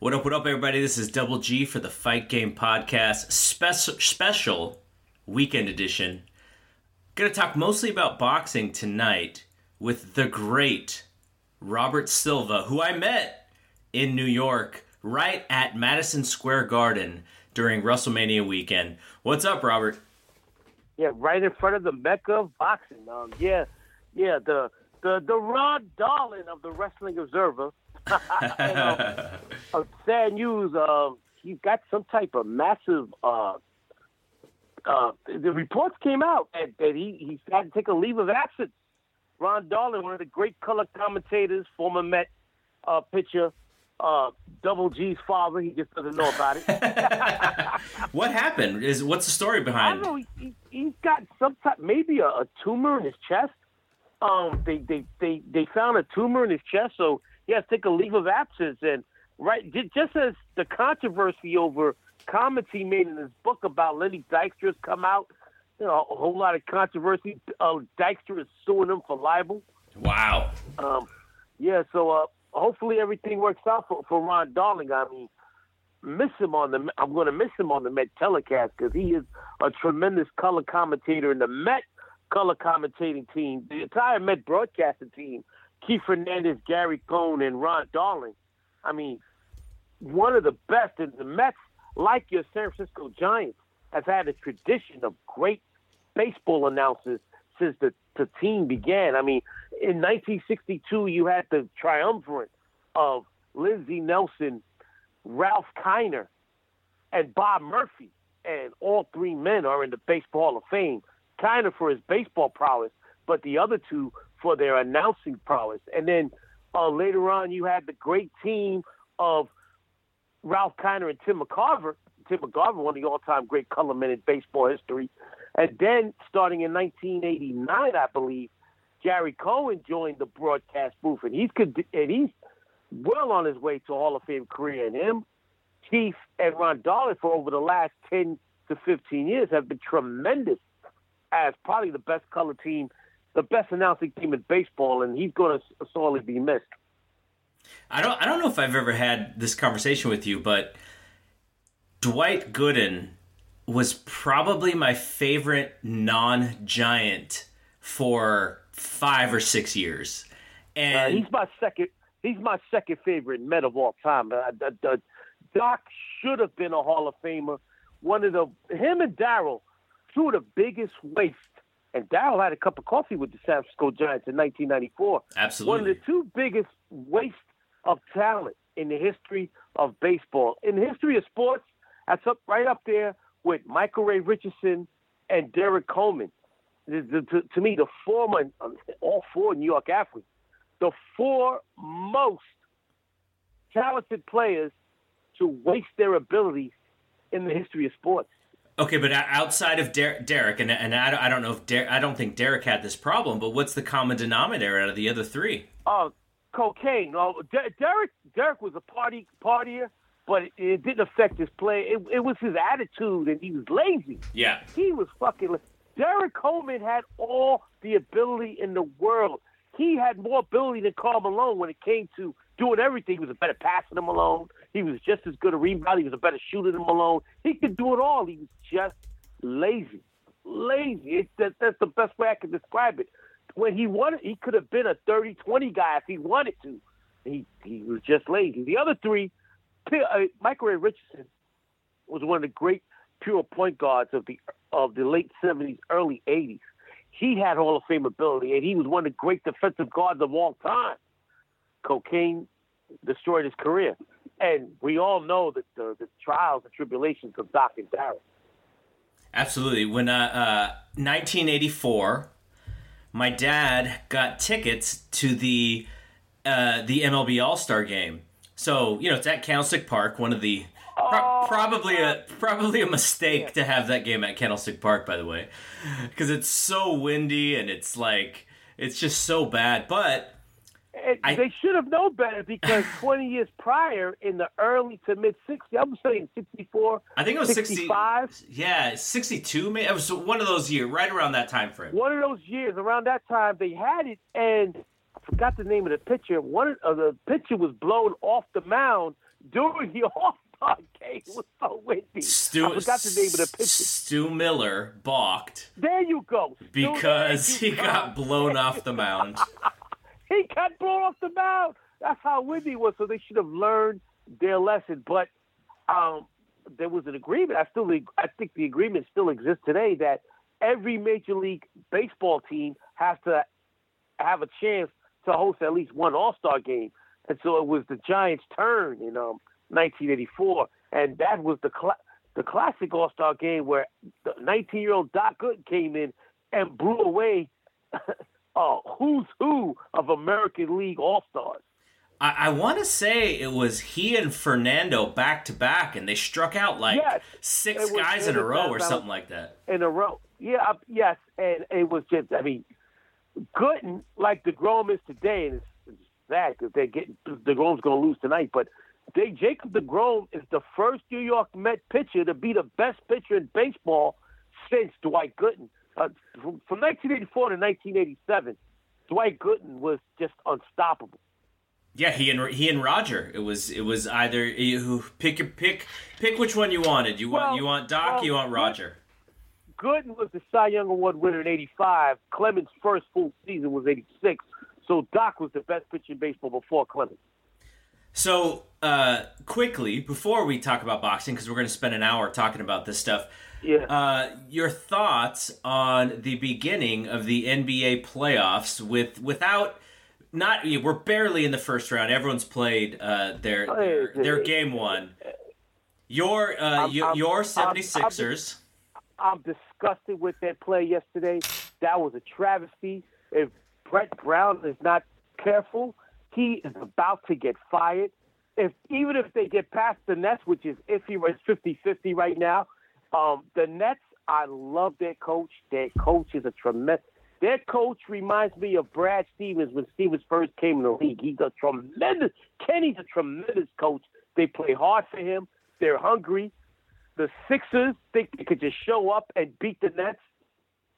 What up, what up, everybody? This is Double G for the Fight Game Podcast spec- special weekend edition. Gonna talk mostly about boxing tonight with the great Robert Silva, who I met in New York right at Madison Square Garden during WrestleMania weekend. What's up, Robert? Yeah, right in front of the mecca of boxing. Um, yeah, yeah, the the the Ron Darling of the Wrestling Observer. and, um, uh, sad news. Um, he's got some type of massive. Uh, uh, the reports came out that, that he he had to take a leave of absence. Ron Darling, one of the great color commentators, former Met uh, pitcher, uh, Double G's father. He just doesn't know about it. what happened? Is what's the story I behind? don't know. He, he, he's got some type, maybe a, a tumor in his chest. Um, they, they they they found a tumor in his chest, so he has to take a leave of absence. And right, just as the controversy over comments he made in his book about Lenny Dykstra has come out, you know, a whole lot of controversy. Uh, Dykstra is suing him for libel. Wow. Um, yeah, so uh, hopefully everything works out for, for Ron Darling. I mean, miss him on the. I'm going to miss him on the Met telecast because he is a tremendous color commentator in the Met color commentating team. The entire Met broadcasting team: Keith Hernandez, Gary Cohen, and Ron Darling. I mean, one of the best. And the Mets, like your San Francisco Giants, has had a tradition of great baseball announcers since the, the team began. I mean, in 1962, you had the triumvirate of Lindsey Nelson, Ralph Kiner, and Bob Murphy. And all three men are in the Baseball Hall of Fame. Kiner for his baseball prowess, but the other two for their announcing prowess. And then uh, later on, you had the great team of Ralph Kiner and Tim McCarver. Tim McCarver, one of the all-time great color men in baseball history. And then, starting in 1989, I believe, Gary Cohen joined the broadcast booth, and he's and he's well on his way to a Hall of Fame career. And him, Keith, and Ron Darling for over the last 10 to 15 years have been tremendous as probably the best color team, the best announcing team in baseball, and he's going to sorely be missed. I don't I don't know if I've ever had this conversation with you, but Dwight Gooden was probably my favorite non-giant for 5 or 6 years. Uh, And he's my second. He's my second favorite Met of all time. Uh, Doc should have been a Hall of Famer. One of the him and Darryl, two of the biggest waste. And Darryl had a cup of coffee with the San Francisco Giants in 1994. Absolutely. One of the two biggest waste of talent in the history of baseball. In the history of sports, that's up right up there with Michael Ray Richardson and Derrick Coleman. The, the, to, to me, the former, all four New York athletes, the four most talented players to waste their abilities in the history of sports. Okay, but outside of Der- Derrick, and, and I, don't- I don't know if Der- I don't think Derrick had this problem, but what's the common denominator out of the other three? Uh, cocaine. Uh, De- Derrick Derrick was a party partier, but it, it didn't affect his play. It, it was his attitude, and he was lazy. Yeah. He was fucking. la- Derrick Coleman had all the ability in the world. He had more ability than Karl Malone when it came to doing everything. He was a better passer than Malone. He was just as good a rebound. He was a better shooter than Malone. He could do it all. He was just lazy. Lazy. It, that, that's the best way I can describe it. When he wanted, he could have been a 30-20 guy if he wanted to. He he was just lazy. The other three, uh, Michael Ray Richardson was one of the great pure point guards of the of the late 70s, early 80s. He had Hall of Fame ability, and he was one of the great defensive guards of all time. Cocaine destroyed his career. And we all know that the, the trials and tribulations of Doc and Darryl. Absolutely. When uh, uh, 1984, my dad got tickets to the uh, the MLB All Star Game. So you know it's at Candlestick Park, one of the pro- probably a probably a mistake to have that game at Candlestick Park, by the way, because it's so windy and it's like it's just so bad. But I- they should have known better because 20 years prior, in the early to mid 60s, I'm saying 64, I think it was 60, 65, yeah, 62. Maybe it was one of those years, right around that time frame. one of those years around that time, they had it, and I forgot the name of the pitcher. One of the pitcher was blown off the mound during the Star game. It was so windy. Stu, I forgot the name of the pitcher. Stu Miller balked There you go. Stu, because there he you got blown off the mound. he got blown off the mound. That's how windy was. So they should have learned their lesson. But um, there was an agreement. I still, I think the agreement still exists today that every major league baseball team has to have a chance to host at least one All Star game. And so it was the Giants' turn in um, 1984, and that was the cla- the classic All Star game where the 19 year old Doc Good came in and blew away uh, who's who of American League All Stars. I, I want to say it was he and Fernando back to back, and they struck out like Yes. six guys in a row or something like that. in a row. Yeah, uh, yes, and it was just. I mean, Gooden, like Degrom is today, and it's, it's sad because they're getting Degrom's going to lose tonight. But they Jacob Degrom is the first New York Met pitcher to be the best pitcher in baseball since Dwight Gooden. Uh, from, from 1984 to 1987, Dwight Gooden was just unstoppable. Yeah, he and he and Roger. It was it was either you pick your pick pick which one you wanted. You want Well, you want Doc, well, you want Roger. Gooden was the Cy Young Award winner in '85. Clemens' first full season was '86. So Doc was the best pitcher in baseball before Clemens. So, uh, quickly before we talk about boxing, because we're going to spend an hour talking about this stuff. Yeah. Uh, your thoughts on the beginning of the NBA playoffs with without not we're barely in the first round. Everyone's played uh, their, their their game one. Your uh, I'm- your, I'm- your I'm- 76ers. I'm disgusted with that play yesterday. That was a travesty. If Brett Brown is not careful, he is about to get fired. If even if they get past the Nets, which is iffy, it's 50-50 right now. Um, the Nets, I love their coach. Their coach is a tremendous. Their coach reminds me of Brad Stevens when Stevens first came in the league. He's a tremendous. Kenny's a tremendous coach. They play hard for him. They're hungry. The Sixers think they could just show up and beat the Nets.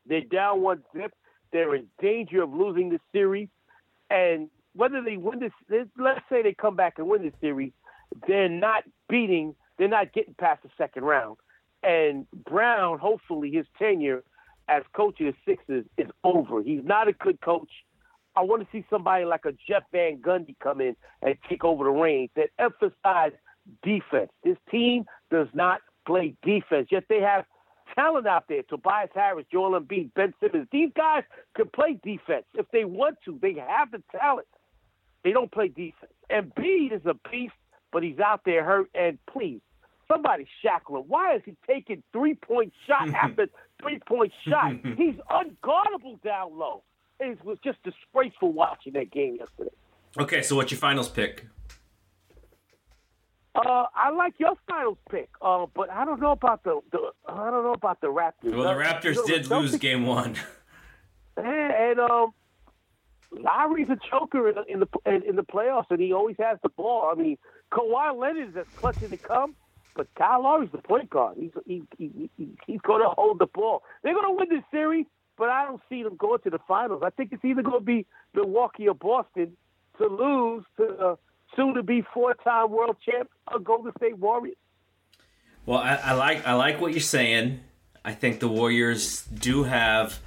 They're down one zip. They're in danger of losing the series. And whether they win this, let's say they come back and win the series, they're not beating, they're not getting past the second round. And Brown, hopefully, his tenure as coach of the Sixers is over. He's not a good coach. I want to see somebody like a Jeff Van Gundy come in and take over the reins that emphasize defense. This team does not play defense, yet they have talent out there. Tobias Harris, Joel Embiid, Ben Simmons. These guys can play defense if they want to. They have the talent. They don't play defense. Embiid is a beast, but he's out there hurt. And please, somebody shackle him. Why is he taking three point shot after three point shot? He's unguardable down low. It was just disgraceful watching that game yesterday. Okay, so what's your finals pick? Uh, I like your finals pick, uh, but I don't know about the, the I don't know about the Raptors. Well, the Raptors did lose Celtics- game one. And, and um, Lowry's a choker in the, in the in the playoffs, and he always has the ball. I mean, Kawhi Leonard is as clutch as it comes, but Kyle Lowry's the point guard. He's he, he, he, he's going to hold the ball. They're going to win this series, but I don't see them going to the finals. I think it's either going to be Milwaukee or Boston to lose to the soon-to-be four-time world champ or Golden State Warriors. Well, I, I like I like what you're saying. I think the Warriors do have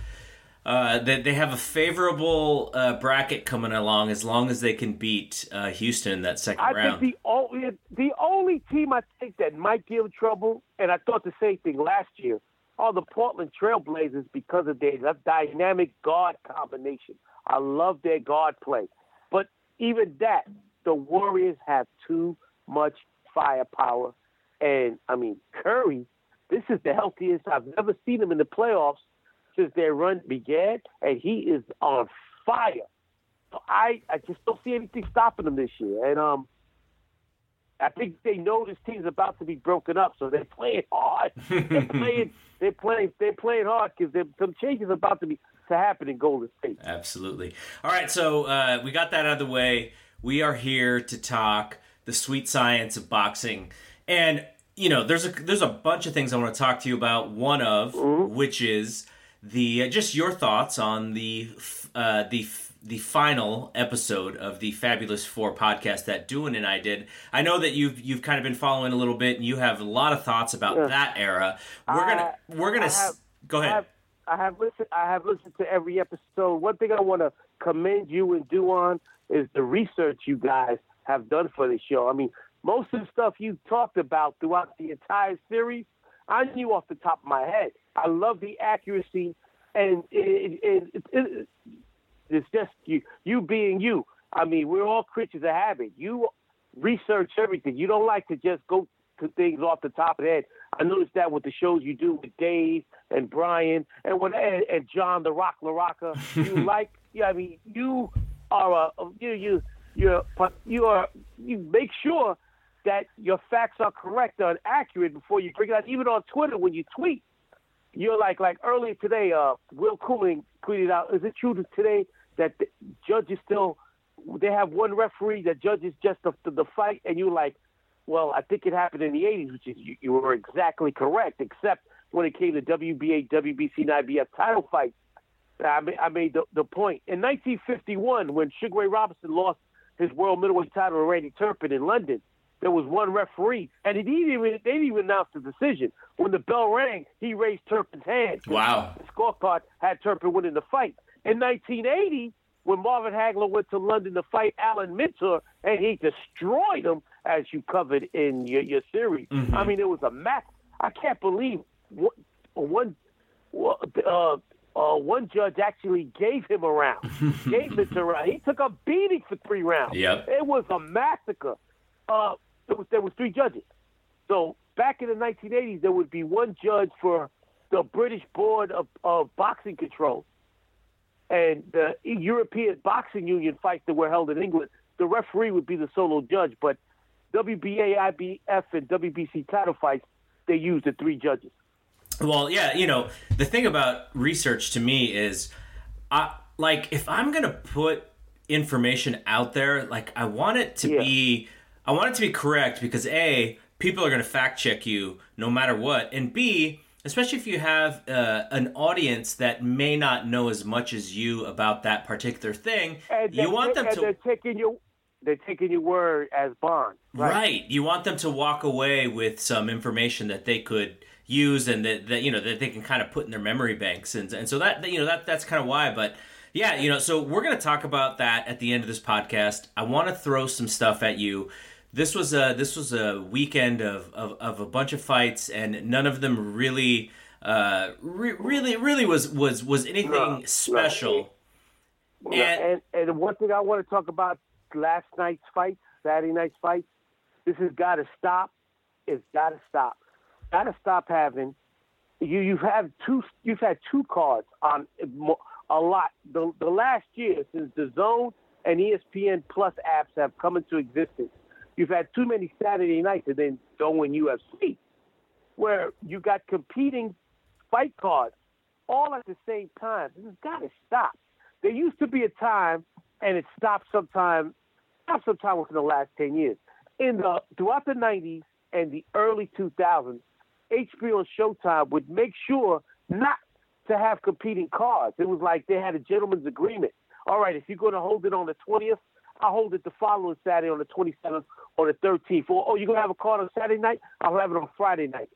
uh, they, they have a favorable uh, bracket coming along as long as they can beat uh, Houston in that second I round. think the only the only team I think that might give trouble, and I thought the same thing last year, are the Portland Trailblazers because of their dynamic guard combination. I love their guard play, but even that, the Warriors have too much firepower, and I mean Curry. This is the healthiest I've ever seen him in the playoffs since their run began, and he is on fire. So I, I just don't see anything stopping them this year. And um, I think they know this team's about to be broken up, so they're playing hard. they're playing, they're playing, they're playing hard because some changes about to be to happen in Golden State. Absolutely. All right, so uh, we got that out of the way. We are here to talk the sweet science of boxing, and you know, there's a there's a bunch of things I want to talk to you about. One of which is the uh, just your thoughts on the f- uh, the f- the final episode of the Fabulous Four podcast that Duan and I did. I know that you've you've kind of been following a little bit, and you have a lot of thoughts about yeah. that era. We're gonna we're gonna have, go ahead. I have, I have listened. I have listened to every episode. One thing I want to commend you and Duan is the research you guys have done for the show. I mean, most of the stuff you talked about throughout the entire series, I knew off the top of my head. I love the accuracy, and it, it, it, it's just you, you being you. I mean, we're all creatures of habit. You research everything. You don't like to just go to things off the top of the head. I noticed that with the shows you do with Dave and Brian and when and, and John the Rock LaRocca. You like, yeah, I mean, you are a you you you you are you make sure that your facts are correct or accurate before you bring it out. Even on Twitter, when you tweet, you're like like earlier today. Uh, Will Cooling tweeted out, "Is it true today that the judges still they have one referee that judges just the, the, the fight?" And you're like, "Well, I think it happened in the '80s, which is you, you were exactly correct, except when it came to WBA, WBC, and IBF title fights." I made, I made the, the point. In 1951, when Sugar Ray Robinson lost his world middleweight title to Randy Turpin in London, there was one referee, and he didn't even they didn't even announce the decision. When the bell rang, he raised Turpin's hand. Wow! The scorecard had Turpin winning the fight. In 1980, when Marvin Hagler went to London to fight Alan Minter, and he destroyed him, as you covered in your, your series. Mm-hmm. I mean, it was a match. I can't believe what, one uh, uh, one judge actually gave him a round, gave Minter a round. He took a beating for three rounds. Yep. It was a massacre. Uh, there was there was three judges. So back in the 1980s, there would be one judge for the British Board of, of Boxing Control, and the European Boxing Union fights that were held in England. The referee would be the solo judge, but WBA, IBF, and WBC title fights they used the three judges. Well, yeah, you know the thing about research to me is, I like if I'm gonna put information out there, like I want it to yeah. be I want it to be correct because A, people are going to fact check you no matter what. And B, especially if you have uh, an audience that may not know as much as you about that particular thing, and you want them to. They're taking your, they're taking your word as bond. Right? right. You want them to walk away with some information that they could use and that, that you know that they can kind of put in their memory banks and and so that you know that that's kind of why but yeah you know so we're going to talk about that at the end of this podcast i want to throw some stuff at you this was a this was a weekend of, of, of a bunch of fights, and none of them really, uh, re- really, really was was was anything no, special. No. And, and, and one thing I want to talk about last night's fight, Saturday night's fight. This has got to stop. It's got to stop. Got to stop having. You you've had two you've had two cards on a lot. The the last year since the Zone and ESPN Plus apps have come into existence You've had too many Saturday nights and then go in UFC, where you got competing fight cards all at the same time. This has got to stop. There used to be a time, and it stopped sometime, not sometime within the last ten years. In the throughout the '90s and the early 2000s, HBO and Showtime would make sure not to have competing cards. It was like they had a gentleman's agreement. All right, if you're going to hold it on the 20th, I'll hold it the following Saturday on the 27th or the 13th. Or, oh, you're going to have a card on Saturday night? I'll have it on Friday night.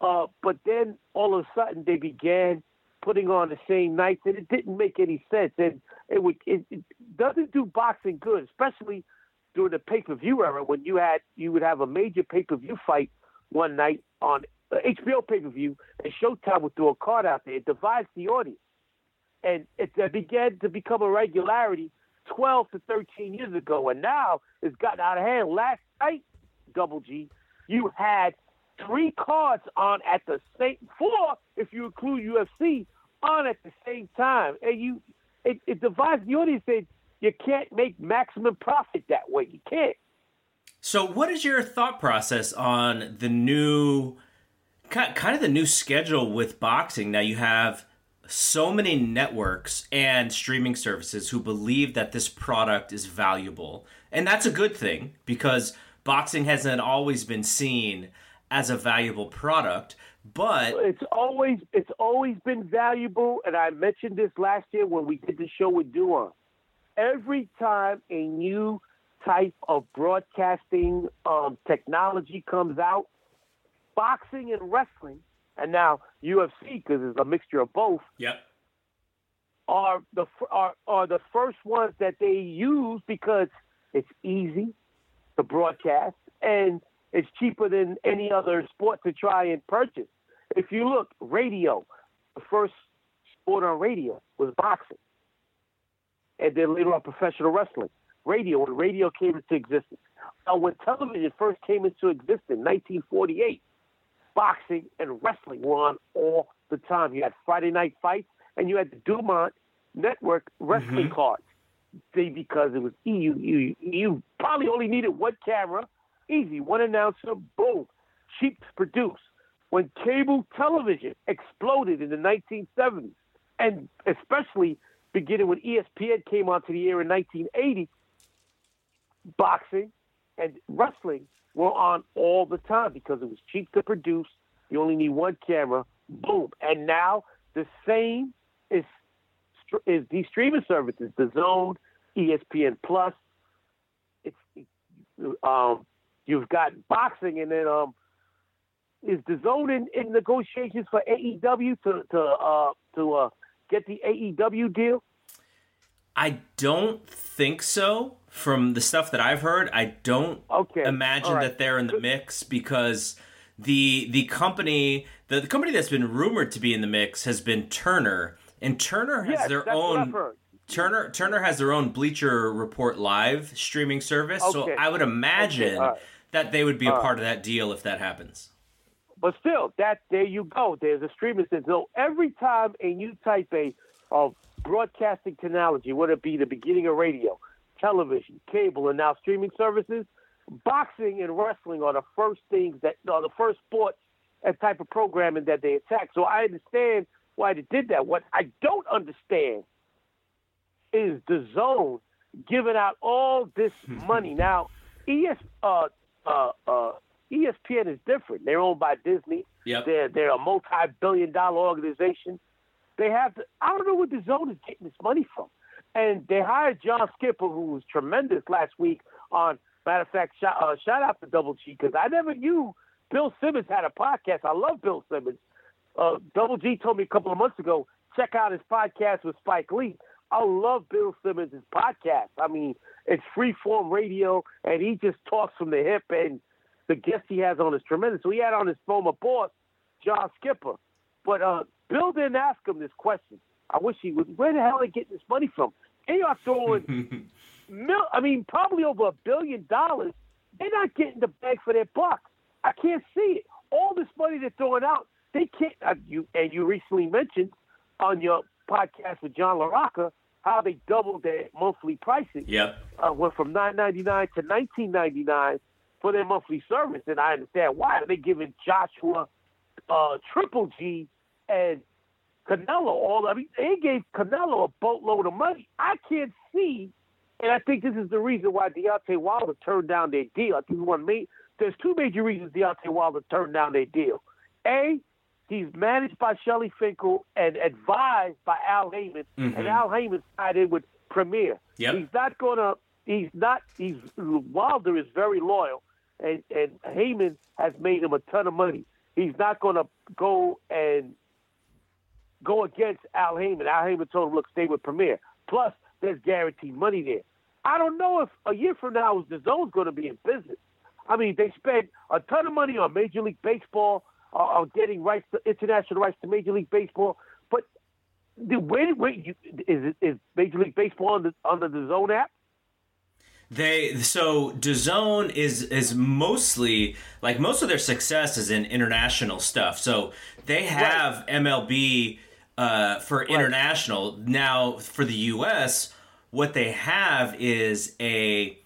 Uh, but then all of a sudden they began putting on the same nights, and it didn't make any sense. And it would it, it doesn't do boxing good, especially during the pay per view era when you had you would have a major pay per view fight one night on uh, HBO pay per view, and Showtime would throw a card out there. It divides the audience, and it uh, began to become a regularity 12 to 13 years ago, and now it's gotten out of hand. Last night, Double G, you had three cards on at the same four, if you include UFC, on at the same time, and you it, it divides the audience. That you can't make maximum profit that way. You can't. So, what is your thought process on the new, kind of the new schedule with boxing? Now you have so many networks and streaming services who believe that this product is valuable. And that's a good thing because boxing hasn't always been seen as a valuable product, but it's always it's always been valuable and I mentioned this last year when we did the show with Duan. every time a new type of broadcasting um, technology comes out, boxing and wrestling, and now UFC because it's a mixture of both. Yep. Are the are are the first ones that they use because it's easy to broadcast and it's cheaper than any other sport to try and purchase. If you look, radio, the first sport on radio was boxing, and then later on professional wrestling. Radio, when radio came into existence. Now, when television first came into existence 1948, boxing and wrestling were on all the time. You had Friday night fights, and you had the DuMont Network wrestling Mhm. cards. They because it was you, you you probably only needed one camera, easy, one announcer, boom, cheap to produce. When cable television exploded in the 1970s, and especially beginning when ESPN came onto the air in 1980, boxing and wrestling were on all the time because it was cheap to produce. You only need one camera, boom. And now the same is is these streaming services, the Zone, ESPN Plus. It's um, you've got boxing, and then um, is the Zone in, in negotiations for AEW to to uh, to uh, get the AEW deal? I don't think so. From the stuff that I've heard, I don't Okay, imagine right. that they're in the mix because the the company the, the company that's been rumored to be in the mix has been Turner, and Turner has Yes, their own. Turner Turner has their own Bleacher Report live streaming service. So I would imagine all right. that they would be a All part of that deal if that happens. But still, that there you go. There's a streaming system. So every time a new type A of broadcasting technology, whether it be the beginning of radio, television, cable, and now streaming services, boxing and wrestling are the first things that are the first sports and type of programming that they attack. So I understand why they did that. What I don't understand is the zone giving out all this money. Now, ES, uh, uh, uh, ESPN is different. They're owned by Disney. Yep. They're they're a multi-billion-dollar organization. They have. I don't know where the zone is getting this money from. And they hired John Skipper, who was tremendous last week. On matter of fact, shout, uh, shout out to Double G because I never knew Bill Simmons had a podcast. I love Bill Simmons. Uh, Double G told me a couple of months ago, check out his podcast with Spike Lee. I love Bill Simmons' podcast. I mean, it's free form radio, and he just talks from the hip, and the guest he has on is tremendous. So he had on his former boss, John Skipper. But uh, Bill didn't ask him this question. I wish he would. Where the hell are they getting this money from? They are throwing, mil- I mean, probably over a billion dollars. They're not getting the bag for their buck. I can't see it. All this money they're throwing out, they can't. Uh, you and you recently mentioned on your podcast with John LaRocca how they doubled their monthly pricing. Yep. Uh, went from nine ninety nine to nineteen ninety nine for their monthly service, and I understand why. They're giving Joshua uh, Triple G and Canelo all. I mean, they gave Canelo a boatload of money. I can't see, and I think this is the reason why Deontay Wilder turned down their deal. I think one main. There's two major reasons Deontay Wilder turned down their deal. A, he's managed by Shelly Finkel and advised by Al Haymon, Mhm. and Al Haymon tied in with Premier. Yep. He's not gonna. He's not. He's Wilder is very loyal, and and Haymon has made him a ton of money. He's not gonna go and go against Al Haymon. Al Haymon told him, "Look, stay with Premier." Plus, there's guaranteed money there. I don't know if a year from now the zone's going to be in business. I mean, they spent a ton of money on Major League Baseball, uh, on getting rights to international rights to Major League Baseball, but the- wait, wait, you, is it- is Major League Baseball on the, under the Zone app? They so DAZN is is mostly like most of their success is in international stuff. So they have MLB uh, for international. Now for the U.S., what they have is a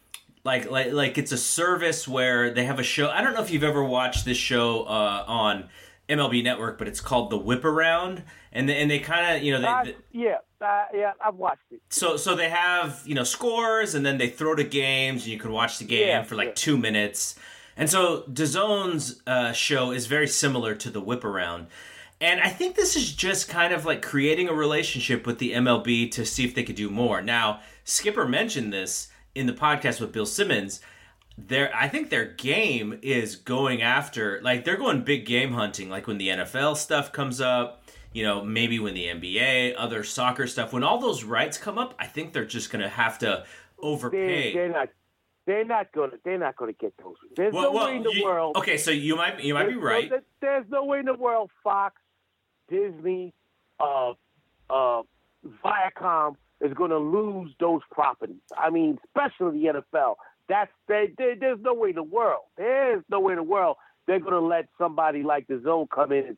like like like it's a service where they have a show. I don't know if you've ever watched this show uh, on MLB Network, but it's called the Whip Around, and they, and they kind of you know they, yeah, uh, yeah, I've watched it. so so they have you know scores and then they throw to games and you can watch the game Yeah, for like yeah. two minutes and so DAZN's uh, show is very similar to the whip around And I think this is just kind of like creating a relationship with the MLB to see if they could do more. Now, Skipper mentioned this in the podcast with Bill Simmons. Their, I think their game is going after, like, they're going big game hunting. Like when the NFL stuff comes up, you know, maybe when the NBA, other soccer stuff, when all those rights come up, I think they're just going to have to overpay. They, are not. They're not gonna. They're not gonna get those. There's well, no well, way in the you, world. Okay, so you might you might be right. There's no way in the world Fox Disney, uh, uh, Viacom is going to lose those properties. I mean, especially the NFL. That's they, they, there's no way in the world. There's no way in the world they're going to let somebody like the Zone come in and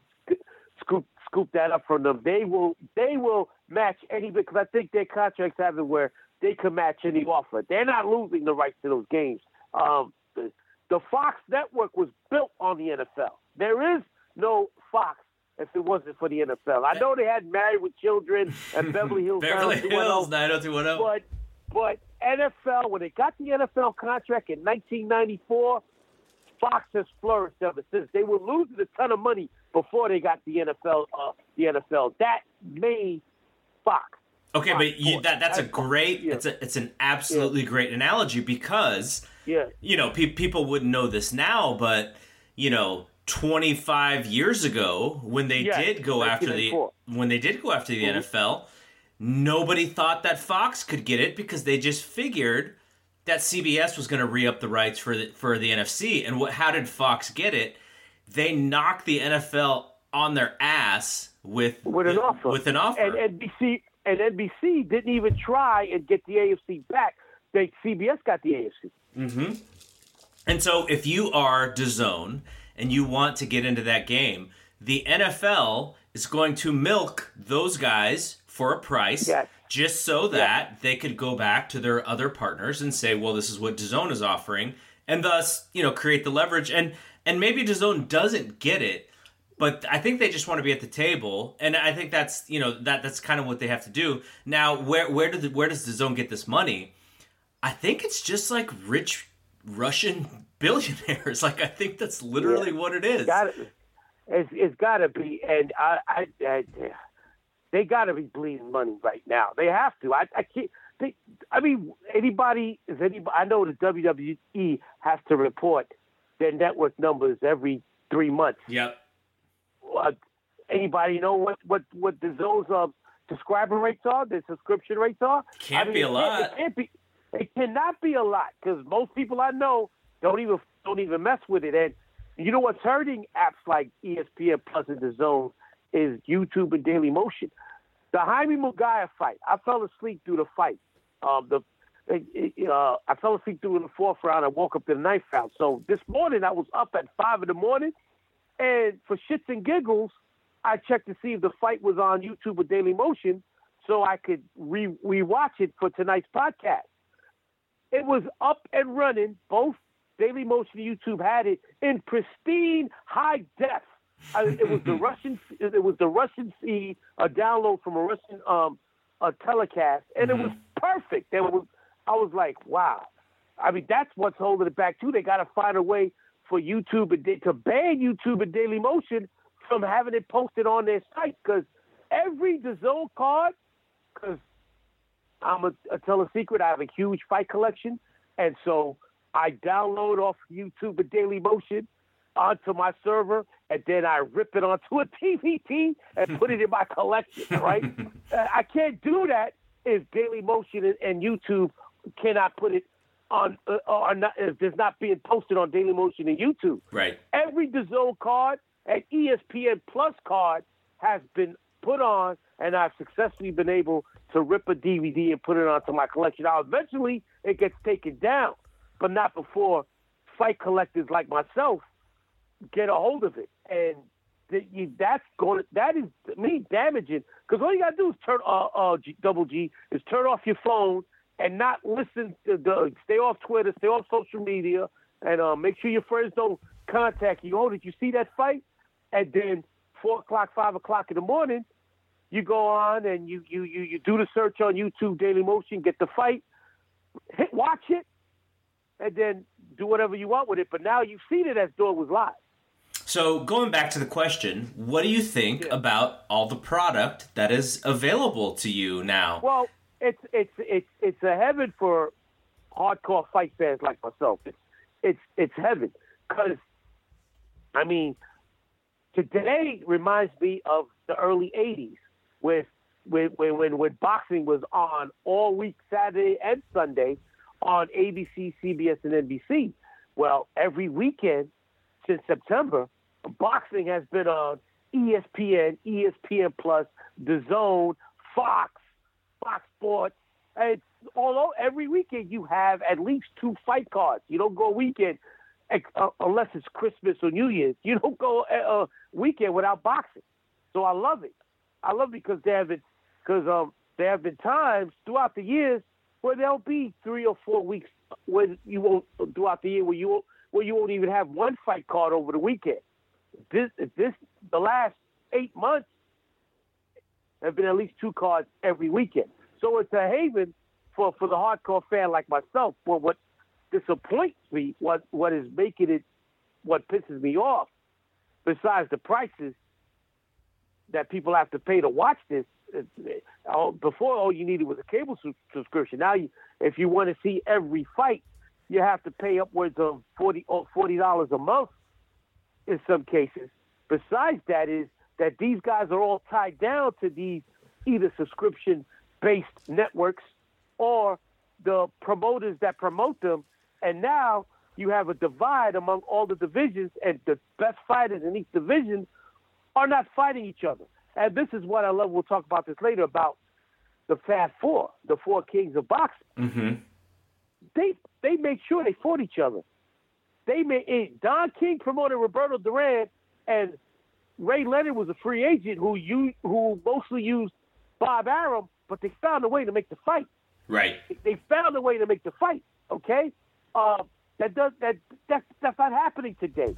scoop scoop that up from them. They will they will match any because I think their contracts have it where they can match any offer. They're not losing the rights to those games. Um, the, the Fox network was built on the NFL. There is no Fox if it wasn't for the NFL. I know they had Married with Children and Beverly Hills Beverly Hills 90210. But but NFL when they got the NFL contract in 1994, Fox has flourished ever since. They were losing a ton of money before they got the NFL. Uh, the NFL that made Fox. Okay, Fox but you, that that's a great. Yeah. It's a it's an absolutely yeah. great analogy because yeah, you know pe- people wouldn't know this now, but you know 25 years ago when they yes, did go after the when they did go after the mm-hmm. NFL, nobody thought that Fox could get it because they just figured that CBS was going to re up the rights for the for the NFC. And what? How did Fox get it? They knocked the NFL on their ass with with an offer. With an offer. And NBC and NBC didn't even try and get the AFC back. They CBS got the AFC. Mm-hmm. And so if you are DAZN and you want to get into that game, the NFL is going to milk those guys for a price. Yes. Just so that yes. they could go back to their other partners and say, "Well, this is what DAZN is offering," and thus, you know, create the leverage. and And maybe DAZN doesn't get it, but I think they just want to be at the table, and I think that's you know that that's kind of what they have to do. Now, where where did the, where does DAZN get this money? I think it's just like rich Russian billionaires. Like I think that's literally yeah. what it is. Got it. It's, it's got to be, and I, I, I they got to be bleeding money right now. They have to. I, I can't. They, I mean, anybody is anybody. I know the WWE has to report their network numbers every three months. Yep. Uh, anybody know what what what the those uh, subscriber rates are? The subscription rates are? Can't I mean, be a lot. It, can't be. It cannot be a lot because most people I know don't even don't even mess with it. And you know what's hurting apps like ESPN Plus and the Zone is YouTube and Daily Motion. The Jaime Munguia fight, I fell asleep through the fight. Um, the uh, I fell asleep through the fourth round. I woke up in the ninth round. So this morning I was up at five in the morning, and for shits and giggles, I checked to see if the fight was on YouTube or Daily Motion, so I could re rewatch it for tonight's podcast. It was up and running. Both Daily Motion YouTube had it in pristine high def. I, it was the Russian. It was the Russian feed, a download from a Russian um, a telecast, and mm-hmm. it was perfect. It was. I was like, wow. I mean, that's what's holding it back too. They got to find a way for YouTube to ban YouTube and Daily Motion from having it posted on their site because every DAZN card, because I'm a, a tell a secret, I have a huge fight collection, and so I download off YouTube a Daily Motion onto my server, and then I rip it onto a TVT and put it in my collection. Right? Uh, I can't do that if Daily Motion and, and YouTube cannot put it on, uh, or not, if it's not being posted on Daily Motion and YouTube. Right. Every DAZN card and ESPN Plus card has been put on, and I've successfully been able to rip a DVD and put it onto my collection. Now, eventually, it gets taken down but not before fight collectors like myself get a hold of it. And that's going. That is me damaging because all you gotta do is turn uh, uh G, double G is turn off your phone and not listen to the stay off Twitter, stay off social media, and uh, make sure your friends don't contact you. Oh, did you see that fight? And then four o'clock, five o'clock in the morning, you go on and you you you, you do the search on YouTube, Daily Motion, get the fight, hit watch it, and then do whatever you want with it. But now you've seen it as though it was live. So going back to the question, what do you think Yeah. about all the product that is available to you now? Well, it's it's it's it's a heaven for hardcore fight fans like myself. It's it's it's heaven because I mean today reminds me of the early '80s with when when when, when boxing was on all week Saturday and Sunday on ABC, CBS, and NBC. Well, every weekend since September, boxing has been on ESPN, ESPN Plus, The Zone, Fox, Fox Sports. And although every weekend you have at least two fight cards, you don't go weekend uh, unless it's Christmas or New Year's. You don't go a, a weekend without boxing. So I love it. I love it because there have been because um there have been times throughout the years where there'll be three or four weeks when you won't throughout the year where you won't, where you won't even have one fight card over the weekend. This this the last eight months have been at least two cards every weekend. So it's a haven for, for the hardcore fan like myself. But what disappoints me, what what is making it, what pisses me off, besides the prices that people have to pay to watch this. it- all- Before, all you needed was a cable su- subscription. Now, you, if you want to see every fight, you have to pay upwards of forty or forty dollars a month in some cases. Besides that, is that these guys are all tied down to these either subscription-based networks or the promoters that promote them, and now you have a divide among all the divisions, and the best fighters in each division are not fighting each other. And this is what I love. We'll talk about this later about the Fab Four, the four kings of boxing. Mm-hmm. They they made sure they fought each other. They made eh, Don King promoted Roberto Duran, and Ray Leonard was a free agent who you who mostly used Bob Arum, but they found a way to make the fight Right. they found a way to make the fight. Okay, uh, that does that, that that's not happening today.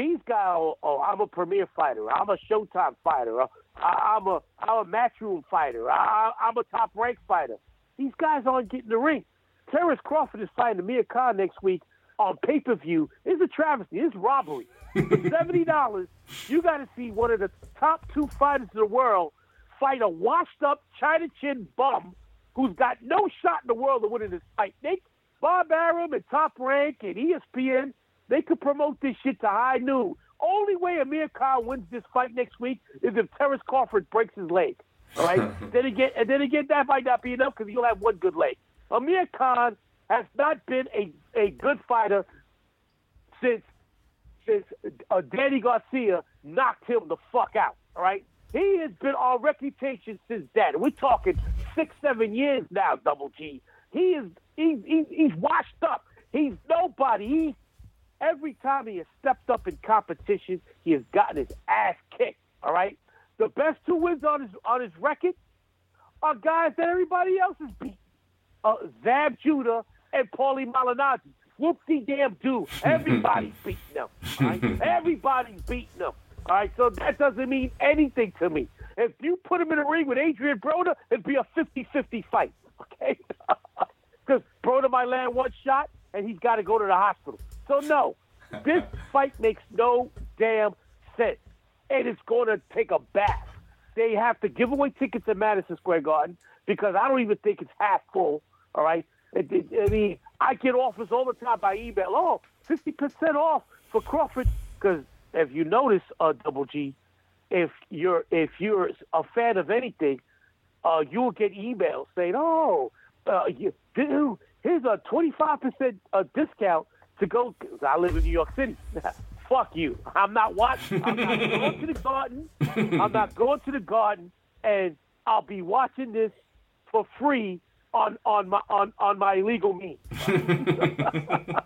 These guys, oh, oh, I'm a premier fighter. I'm a Showtime fighter. uh, I, I'm a I'm a matchroom fighter. I, I'm a top ranked fighter. These guys aren't getting the ring. Terrence Crawford is fighting Amir Khan next week on pay per view. It's a travesty. It's robbery. For seventy dollars, you got to see one of the top two fighters in the world fight a washed up China Chin bum who's got no shot in the world of winning this fight. They, Bob Arum and Top Rank and ESPN, they could promote this shit to high noon. Only way Amir Khan wins this fight next week is if Terrence Crawford breaks his leg. All right. then again, and then again, that might not be enough because he'll have one good leg. Amir Khan has not been a a good fighter since since uh, Danny Garcia knocked him the fuck out. All right, he has been on reputation since then. We're talking six, seven years now. Double G. He is he's he's, he's washed up. He's nobody. He's every time he has stepped up in competition, he has gotten his ass kicked. All right, the best two wins on his on his record are guys that everybody else has beat. Uh, Zab Judah and Paulie Malignaggi. Whoopsie damn do. Everybody's beating them. Right? Everybody's beating them. All right, so that doesn't mean anything to me. If you put him in a ring with Adrien Broner, it'd be a 50-50 fight. Okay? Because Broner might land one shot and he's got to go to the hospital. So no, this fight makes no damn sense. And it's going to take a bath. They have to give away tickets at Madison Square Garden because I don't even think it's half full. All right. I mean, I get offers all the time by email. Oh, 50% off for Crawford. Because if you notice, uh, Double G, if you're if you're a fan of anything, uh, you'll get emails saying, "Oh, uh, you, dude, here's a 25% uh, discount to go." 'cause I live in New York City. Fuck you. I'm not watching. I'm not going to the garden. I'm not going to the garden, and I'll be watching this for free on on my on on my illegal means.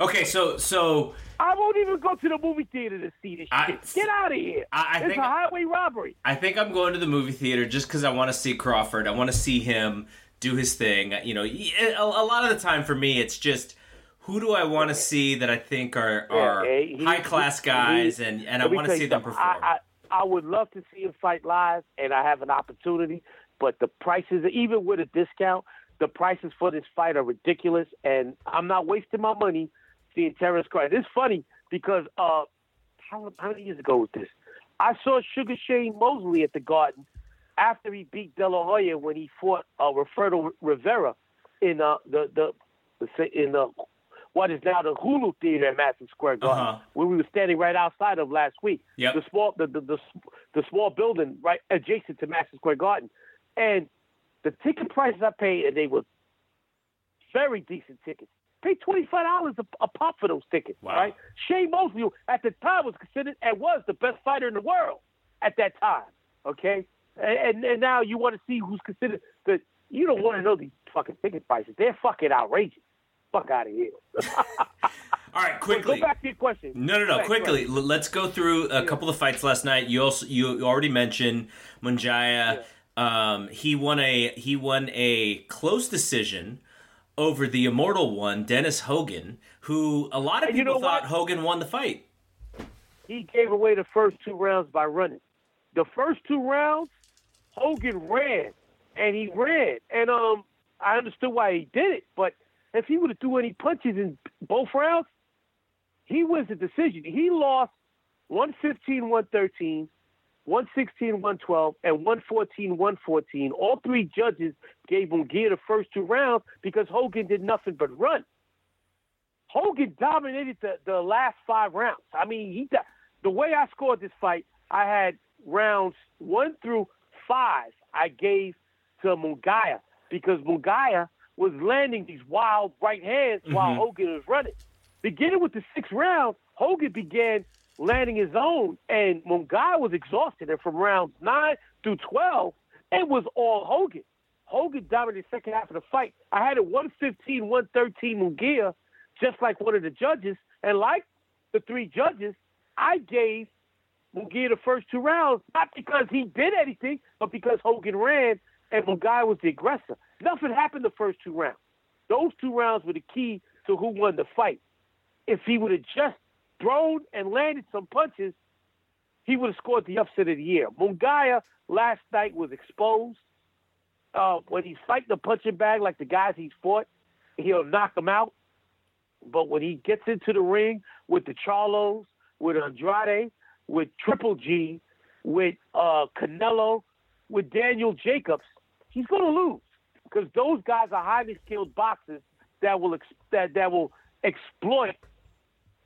Okay, so so I won't even go to the movie theater to see this I- shit. Get out of here. I- I it's think- a highway robbery. I think I'm going to the movie theater just because I want to see Crawford. I want to see him do his thing. You know, a, a lot of the time for me, it's just who do I want to see that I think are are Yeah, he- high class guys, he- and and I want to see them perform. I, I, I would love to see him fight live, and I have an opportunity. But the prices, even with a discount, the prices for this fight are ridiculous, and I'm not wasting my money seeing Terrence Crawford. It's funny because uh, how, how many years ago was this? I saw Sugar Shane Mosley at the Garden after he beat De La Hoya when he fought uh, Roberto Rivera in uh, the the in the what is now the Hulu Theater at Madison Square Garden, Uh-huh. where we were standing right outside of last week. Yep. The small the, the the the small building right adjacent to Madison Square Garden, and the ticket prices I paid, and they were very decent tickets. Paid twenty five dollars a pop for those tickets. Wow. Right? Shane Mosley at the time was considered and was the best fighter in the world at that time. Okay, and and, and now you want to see who's considered the. You don't want to know these fucking ticket prices. They're fucking outrageous. Fuck out of here. All right, quickly. Go back to your question. No, no, no. quickly. Let's go through a couple of fights last night. You also you already mentioned Munguia. Um, he won a he won a close decision over the immortal one, Dennis Hogan, who a lot of And you people know thought what? Hogan won the fight. he gave away the first two rounds by running. The first two rounds, Hogan ran, and he ran, and um, I understood why he did it. But if he would have threw any punches in both rounds, he wins the decision. He lost 115, 113, 116, 112, and 114, 114. All three judges gave him gear the first two rounds because Hogan did nothing but run. Hogan dominated the, the last five rounds. I mean, he the way I scored this fight, I had rounds one through five. I gave to Munguia because Munguia was landing these wild right hands while mm-hmm. Hogan was running. Beginning with the sixth round, Hogan began landing his own, and Munguia was exhausted. And from rounds nine through twelve, it was all Hogan. Hogan dominated the second half of the fight. I had it 115, 113 Munguia, just like one of the judges. And like the three judges, I gave Munguia the first two rounds, not because he did anything, but because Hogan ran and Munguia was the aggressor. Nothing happened the first two rounds. Those two rounds were the key to who won the fight. If he would have just thrown and landed some punches, he would have scored the upset of the year. Munguia last night was exposed. Uh, when he's fighting the punching bag like the guys he's fought, he'll knock them out. But when he gets into the ring with the Charlos, with Andrade, with Triple G, with uh, Canelo, with Daniel Jacobs, he's going to lose because those guys are highly skilled boxers that will ex- that that will exploit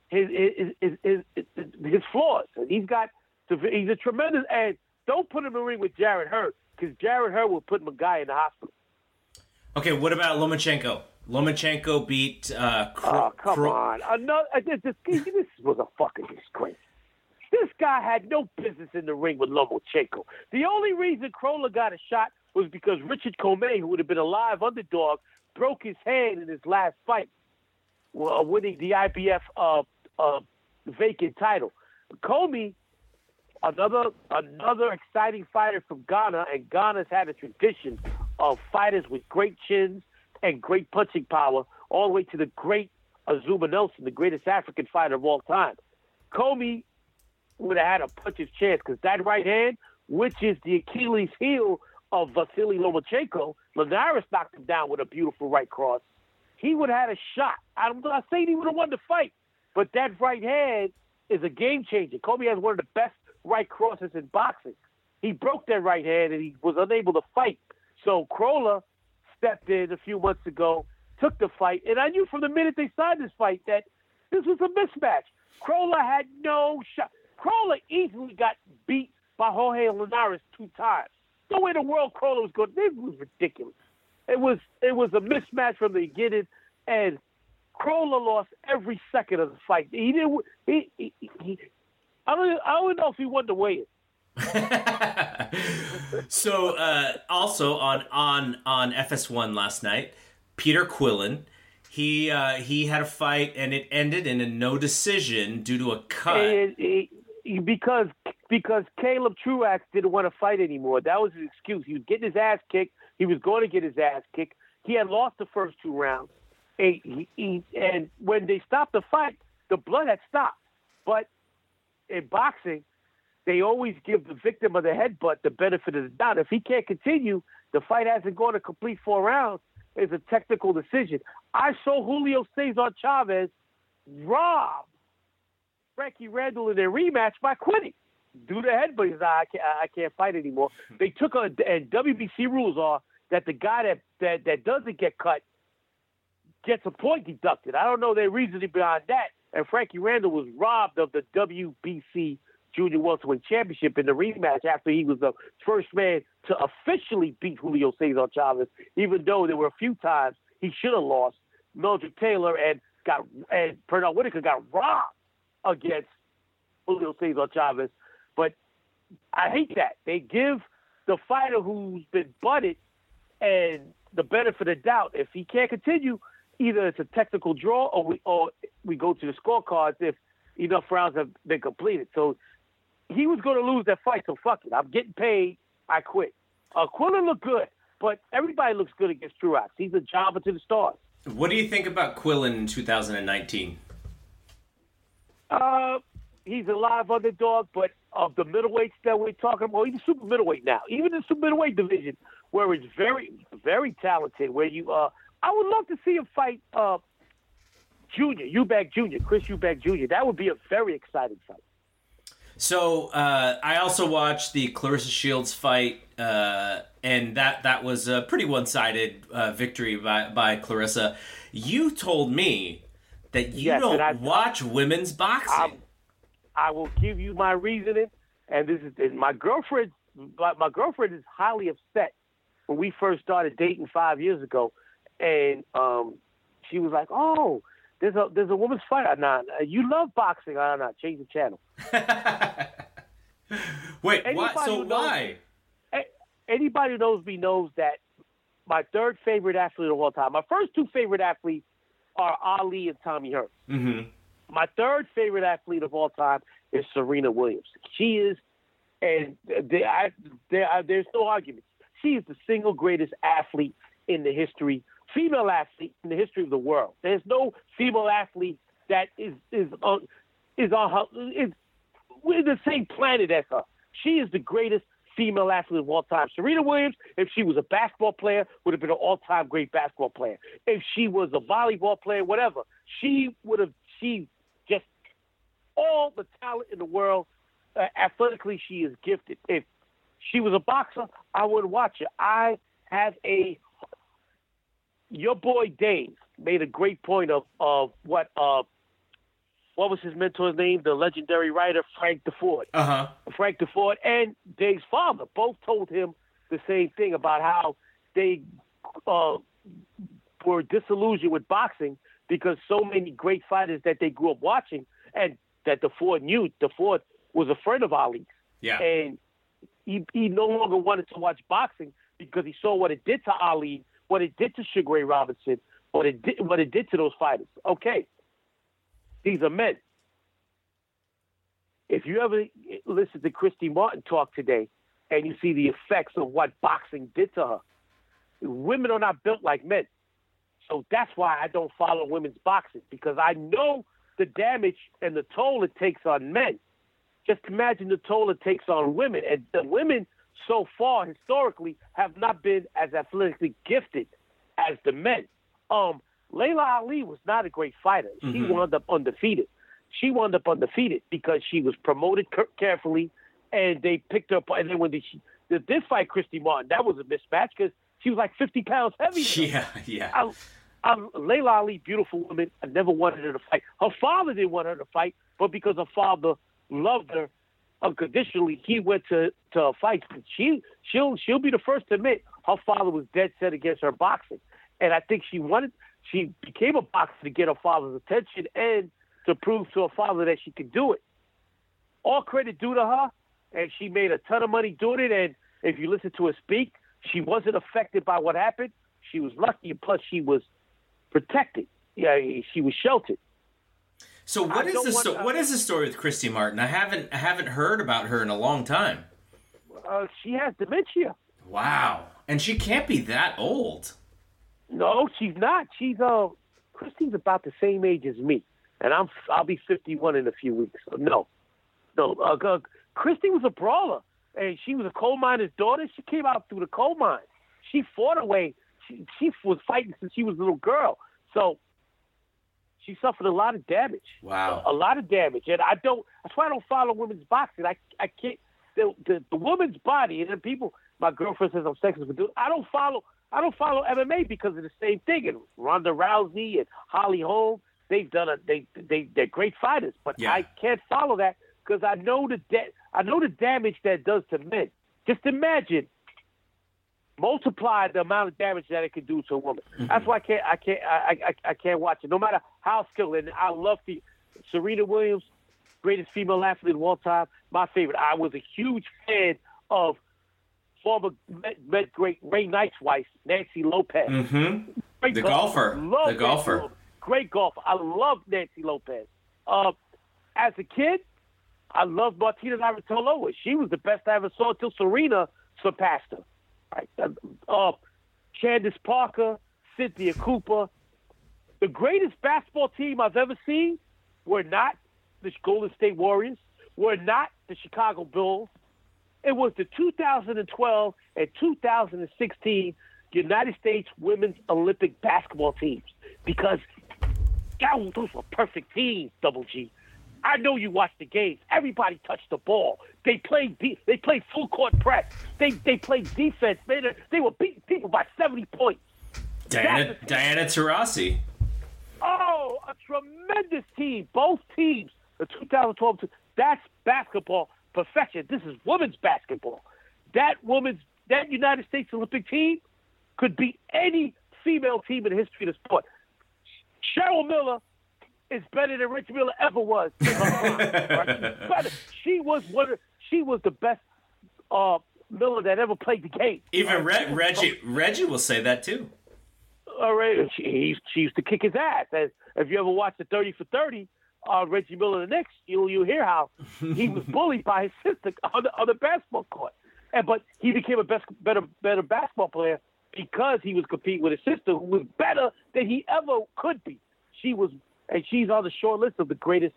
his his his, his, his, flaws. He's got he's a tremendous and don't put him in the ring with Jarrett Hurd because Jarrett Hurd will put guy in the hospital. Okay, what about Lomachenko? Lomachenko beat uh, Kro- Oh come on! Another uh, this, this this was a fucking disgrace. This guy had no business in the ring with Lomachenko. The only reason Crolla got a shot was because Richard Commey, who would have been a live underdog, broke his hand in his last fight, well, winning the IBF uh, uh, vacant title. Commey, another another exciting fighter from Ghana, and Ghana's had a tradition of fighters with great chins and great punching power, all the way to the great Azuma Nelson, the greatest African fighter of all time. Commey would have had a puncher's chance because that right hand, which is the Achilles heel of Vasily Lomachenko, Linares knocked him down with a beautiful right cross. He would have had a shot. I'm not saying he would have won the fight, but that right hand is a game changer. Commey has one of the best right crosses in boxing. He broke that right hand and he was unable to fight. So Crolla stepped in a few months ago, took the fight, and I knew from the minute they signed this fight that this was a mismatch. Crolla had no shot. Crolla easily got beat by Jorge Linares two times. No way in the world Crolla was going. This was ridiculous. It was it was a mismatch from the beginning, and Crolla lost every second of the fight. He didn't. He, he, he I don't. I don't know if he wanted to weigh so uh, also on on on FS1 last night, Peter Quillin, he uh, he had a fight and it ended in a no decision due to a cut. And he, he- because because Caleb Truax didn't want to fight anymore. That was his excuse. He was getting his ass kicked. He was going to get his ass kicked. He had lost the first two rounds. And, he, he, and when they stopped the fight, the blood had stopped. But in boxing, they always give the victim of the headbutt the benefit of the doubt. If he can't continue, the fight hasn't gone a complete four rounds. It's a technical decision. I saw Julio Cesar Chavez rob Frankie Randall in their rematch by quitting. Do the head, but he's like, I can't, I can't fight anymore. They took a and WBC rules are that the guy that that that doesn't get cut gets a point deducted. I don't know their reasoning behind that. And Frankie Randall was robbed of the WBC Junior Welterweight Championship in the rematch after he was the first man to officially beat Julio Cesar Chavez, even though there were a few times he should have lost. Meldrick Taylor and got and Pernell Whitaker got robbed against Julio Cesar Chavez. But I hate that. They give the fighter who's been butted and the benefit of doubt. If he can't continue, either it's a technical draw or we or we go to the scorecards if enough rounds have been completed. So he was going to lose that fight, so fuck it. I'm getting paid. I quit. Uh, Quillin looked good, but everybody looks good against Truax. He's a jobber to the stars. What do you think about Quillin in 2019? Uh, he's a live underdog, but of the middleweights that we're talking about, even super middleweight now. Even in the super middleweight division, where it's very, very talented, where you, uh, I would love to see him fight, uh, Junior, Eubank Junior, Chris Eubank Junior. That would be a very exciting fight. So uh, I also watched the Claressa Shields fight, uh, and that that was a pretty one sided uh, victory by by Claressa. You told me that you Yes, don't I- watch women's boxing. I'm, I will give you my reasoning, and this is and my girlfriend. My, my girlfriend is highly upset when we first started dating five years ago, and um, she was like, "Oh, there's a there's a women's fight. Nah, you love boxing. Nah, nah, change the channel." Wait, what? So why? A- Anybody who knows me knows that my third favorite athlete of all time. My first two favorite athletes are Ali and Tommy Hearns. hmm My third favorite athlete of all time is Serena Williams. She is, and there, I, there, I, there's no argument. She is the single greatest athlete in the history, female athlete in the history of the world. There's no female athlete that is is on is on her is we're the same planet as her. She is the greatest female athlete of all time. Serena Williams, if she was a basketball player, would have been an all-time great basketball player. If she was a volleyball player, whatever, she would have. She all the talent in the world. Uh, athletically, she is gifted. If she was a boxer, I would watch her. I have a. Your boy Dave made a great point of of what uh what was his mentor's name? The legendary writer Frank Deford. Uh huh. Frank Deford and Dave's father both told him the same thing about how they uh, were disillusioned with boxing because so many great fighters that they grew up watching and that Deford knew. Deford was a friend of Ali's, Yeah. and he he no longer wanted to watch boxing because he saw what it did to Ali, what it did to Sugar Ray Robinson, what it did what it did to those fighters. Okay, these are men. If you ever listen to Christy Martin talk today, and you see the effects of what boxing did to her, women are not built like men. So that's why I don't follow women's boxing because I know the damage and the toll it takes on men. Just imagine the toll it takes on women. And the women so far historically have not been as athletically gifted as the men. Um, Laila Ali was not a great fighter. She Mhm. wound up undefeated. She wound up undefeated because she was promoted carefully, and they picked her up. And then when they, she did fight Christy Martin, that was a mismatch because she was like 50 pounds heavier. Yeah. Yeah. I, I, Laila Ali, beautiful woman. I never wanted her to fight. Her father didn't want her to fight, but because her father loved her unconditionally, he went to to her fights. She she'll she'll be the first to admit her father was dead set against her boxing, and I think she wanted she became a boxer to get her father's attention and to prove to her father that she could do it. All credit due to her, and she made a ton of money doing it. And if you listen to her speak, she wasn't affected by what happened. She was lucky, and plus she was protected. Yeah, she was sheltered. So what I is the sto- what is the story with Christy Martin? I haven't I haven't heard about her in a long time. Uh, she has dementia. Wow. And she can't be that old. No, she's not. She's uh, Christy's about the same age as me, and I'm I'll be 51 in a few weeks. So no, no. Uh, uh, Christy was a brawler, and she was a coal miner's daughter. She came out through the coal mine. She fought her way. She, she was fighting since she was a little girl. So she suffered a lot of damage. Wow. A, a lot of damage, and I don't. That's why I don't follow women's boxing. I I can't. The the, the woman's body, and then people. My girlfriend says I'm sexist, but dude, I don't follow. I don't follow MMA because of the same thing. And Ronda Rousey and Holly Holm, they've done a they they they're great fighters, but Yeah. I can't follow that because I know the da- I know the damage that does to men. Just imagine multiply the amount of damage that it can do to a woman. That's why I can't I can't I, I I can't watch it. No matter how skilled and I love the Serena Williams, greatest female athlete of all time, my favorite. I was a huge fan of former Met, Met great Ray Knight's wife, Nancy Lopez. Mm-hmm. Great The golfer. golfer. The golfer. Great golfer. I love Nancy Lopez. Uh, as a kid, I loved Martina Navratilova. She was the best I ever saw until Serena surpassed her. Right? Uh, uh, Candace Parker, Cynthia Cooper. The greatest basketball team I've ever seen were not the Golden State Warriors, were not the Chicago Bulls. It was the 2012 and 2016 United States Women's Olympic basketball teams because God, those were perfect teams, Double G. I know you watched the games. Everybody touched the ball. They played. De- they played full court press. They they played defense. Man, they were beating people by 70 points. Diana That's- Diana Taurasi. Oh, a tremendous team. Both teams. The 2012. That's basketball perfection. This is women's basketball. That women's that United States Olympic team could beat any female team in the history of the sport. Cheryl Miller is better than Rich Miller ever was. her right? Better. She was one. Of, she was the best uh, Miller that ever played the game. Even Re- Reggie Reggie will say that too. All right, she, he, she used to kick his ass. As, if you ever watched the Thirty for Thirty, uh, Reggie Miller and the Knicks, you'll you hear how he was bullied by his sister on the, on the basketball court, and but he became a best, better better basketball player because he was competing with his sister, who was better than he ever could be. She was, and she's on the short list of the greatest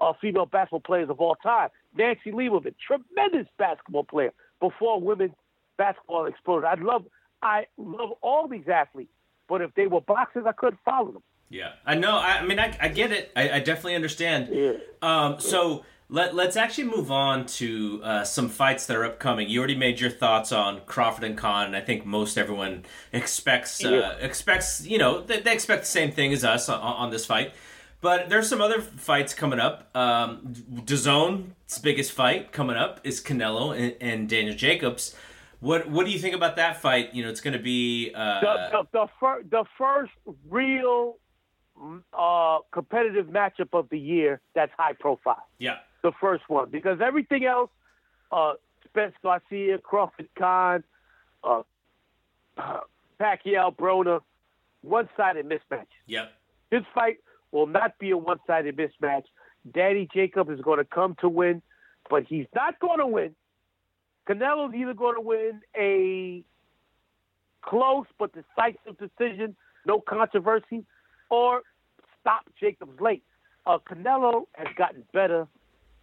uh, female basketball players of all time. Nancy Lieberman, tremendous basketball player before women's basketball exploded. I love, I love all these athletes, but if they were boxers, I couldn't follow them. Yeah, I know. I, I mean, I, I get it. I, I definitely understand. Yeah. Um, so let let's actually move on to uh, some fights that are upcoming. You already made your thoughts on Crawford and Khan, and I think most everyone expects uh, Yeah. expects you know they, they expect the same thing as us on, on this fight. But there's some other fights coming up. Um, DAZN's biggest fight coming up is Canelo and, and Daniel Jacobs. What what do you think about that fight? You know, it's going to be uh, The, the, the, fir- the first real uh, competitive matchup of the year that's high profile. yeah. The first one because everything else, uh, Spence Garcia, Crawford Khan, uh, Pacquiao, Broner, one-sided mismatch. Yep. This fight will not be a one-sided mismatch. Danny Jacob is going to come to win, but he's not going to win. Canelo's either going to win a close but decisive decision, no controversy, or stop Jacobs late. Uh, Canelo has gotten better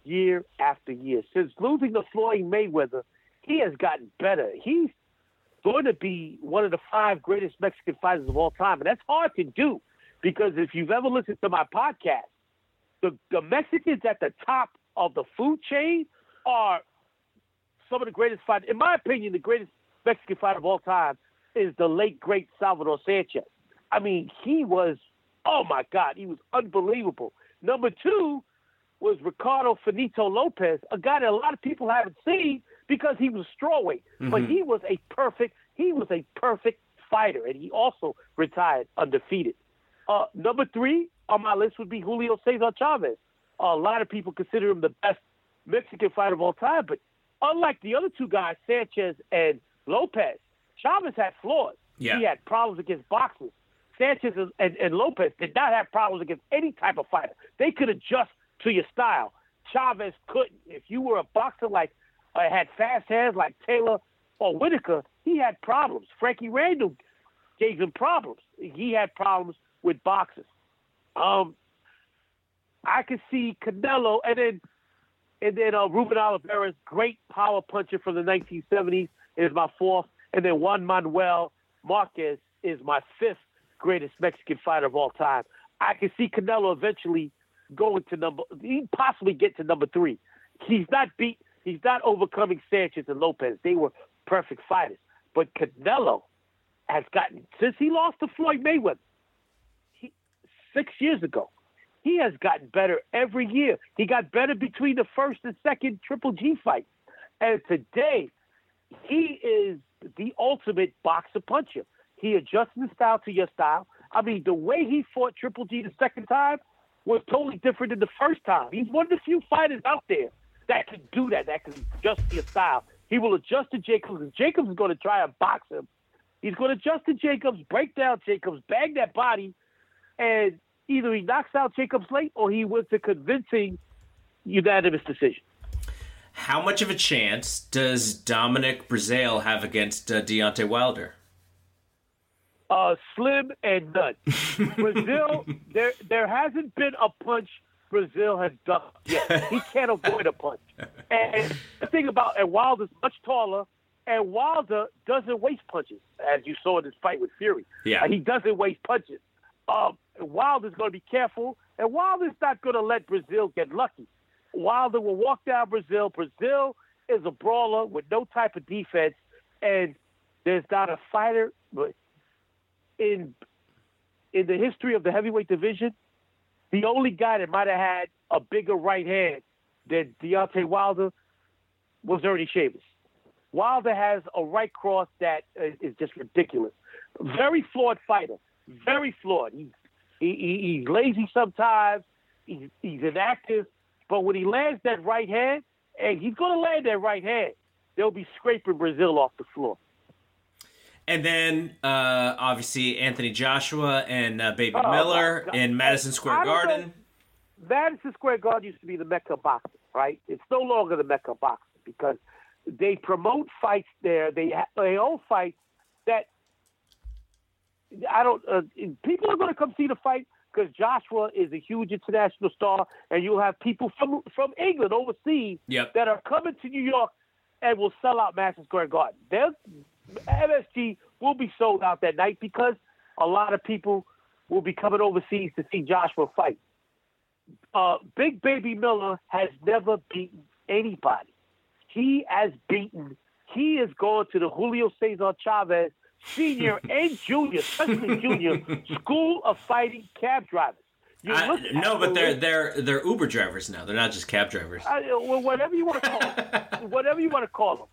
year after year. Since losing to Floyd Mayweather, he has gotten better. He's going to be one of the five greatest Mexican fighters of all time. And that's hard to do because if you've ever listened to my podcast, the, the Mexicans at the top of the food chain are some of the greatest fighters. In my opinion, the greatest Mexican fighter of all time is the late, great Salvador Sanchez. I mean, he was, oh my God, he was unbelievable. Number two was Ricardo Finito Lopez, a guy that a lot of people haven't seen because he was strawweight, but he was a perfect, he was a perfect fighter, and he also retired undefeated. Uh, number three on my list would be Julio Cesar Chavez. a lot of people consider him the best Mexican fighter of all time, but unlike the other two guys, Sanchez and Lopez, Chavez had flaws. Yeah. He had problems against boxers. Sanchez and, and Lopez did not have problems against any type of fighter. They could adjust to your style. Chavez couldn't. If you were a boxer like uh, had fast hands like Taylor or Whitaker, he had problems. Frankie Randall gave him problems. He had problems with boxers. Um, I could see Canelo, and then and then uh, Ruben Olivares great power puncher from the 1970s is my fourth, and then Juan Manuel Marquez is my fifth greatest Mexican fighter of all time. I can see Canelo eventually going to number. He possibly get to number three. He's not beat. He's not overcoming Sanchez and Lopez. They were perfect fighters. But Canelo has gotten since he lost to Floyd Mayweather he, six years ago. He has gotten better every year. He got better between the first and second Triple G fight, and today he is the ultimate boxer puncher. He adjusts his style to your style. I mean, the way he fought Triple G the second time was totally different than the first time. He's one of the few fighters out there that can do that, that can adjust to your style. He will adjust to Jacobs, and Jacobs is going to try and box him. He's going to adjust to Jacobs, break down Jacobs, bag that body, and either he knocks out Jacobs late or he wins a convincing unanimous decision. How much of a chance does Dominic Breazeale have against uh, Deontay Wilder? Uh, slim and none. Breazeale, there there hasn't been a punch Breazeale has done yet. He can't avoid a punch. And the thing about and Wilder's much taller, and Wilder doesn't waste punches, as you saw in his fight with Fury. Yeah. Uh, he doesn't waste punches. Um, Wilder's going to be careful, and Wilder's not going to let Breazeale get lucky. Wilder will walk down Breazeale. Breazeale is a brawler with no type of defense, and there's not a fighter in in the history of the heavyweight division. The only guy that might have had a bigger right hand than Deontay Wilder was Ernie Shavers. Wilder has a right cross that is just ridiculous. Very flawed fighter. Very flawed. He's he, he, he's lazy sometimes. He's, he's inactive. But when he lands that right hand, and he's going to land that right hand, they'll be scraping Breazeale off the floor. And then, uh, obviously, Anthony Joshua and uh, Baby Oh, Miller in Madison Square Garden. Madison Square Garden used to be the Mecca of boxing, right? It's no longer the Mecca of boxing because they promote fights there. They they own fights that I don't. Uh, people are going to come see the fight because Joshua is a huge international star, and you'll have people from from England overseas Yep. that are coming to New York and will sell out Madison Square Garden. They'll, MSG will be sold out that night because a lot of people will be coming overseas to see Joshua fight. Uh, Big Baby Miller has never beaten anybody. He has beaten. He is going to the Julio Cesar Chavez Senior and Junior, especially Junior, School of Fighting cab drivers. You I- look no, but the they're list- they're they're Uber drivers now. They're not just cab drivers. uh, well, whatever you want to call them, whatever you want to call them,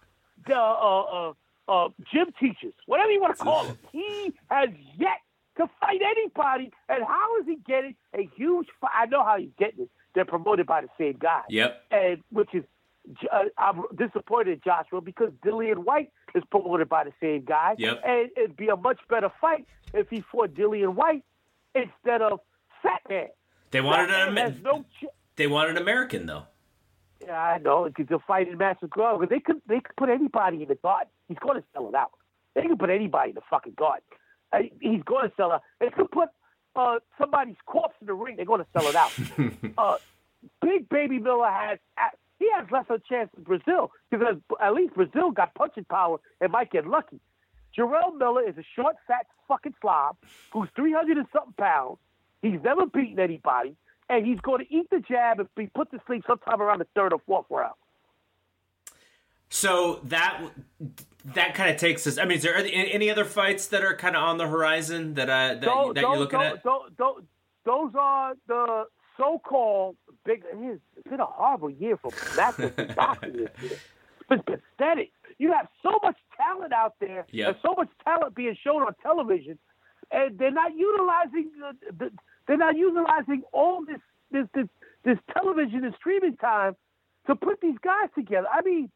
the uh, uh, uh, gym teachers, whatever you want to call them. He has yet to fight anybody, and how is he getting a huge? Fight? I know how he's getting it. They're promoted by the same guy, Yep. and which is uh, I'm disappointed Joshua because Dillian Whyte is promoted by the same guy, Yep. and it'd be a much better fight if he fought Dillian Whyte instead of Fat Man. They wanted Fat an Man Amer- no ch- they wanted an American though. Yeah, I know. Because they'll fight in Madison Square Garden. They could they could put anybody in the garden. He's going to sell it out. They can put anybody in the fucking garden. Uh, he's going to sell it out. They could put uh, somebody's corpse in the ring. They're going to sell it out. uh, Big Baby Miller has he has less of a chance than Breazeale because at least Breazeale got punching power and might get lucky. Jarrell Miller is a short, fat fucking slob who's 300 and something pounds. He's never beaten anybody, and he's going to eat the jab and be put to sleep sometime around the third or fourth round. So that that kind of takes us. I mean, is there any other fights that are kind of on the horizon that uh, that, Those- that you're looking those- at? those- those- are the so-called big. It's been a horrible year for massive boxing this year. It's been pathetic. You have so much talent out there, Yep. and so much talent being shown on television, and they're not utilizing the, the they're not utilizing all this this this this television and streaming time to put these guys together. I mean,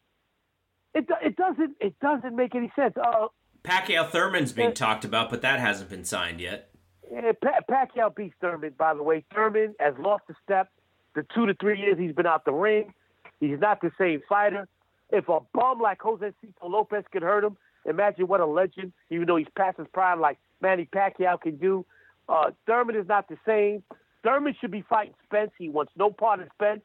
it it doesn't it doesn't make any sense. Uh, Pacquiao Thurman's being Uh, talked about, but that hasn't been signed yet. Yeah, pa- Pacquiao beats Thurman, by the way. Thurman has lost a step the two to three years he's been out the ring. He's not the same fighter. If a bum like Jose Cito Lopez could hurt him, imagine what a legend, even though he's past his prime, like Manny Pacquiao can do. Uh, Thurman is not the same. Thurman should be fighting Spence. He wants no part of Spence.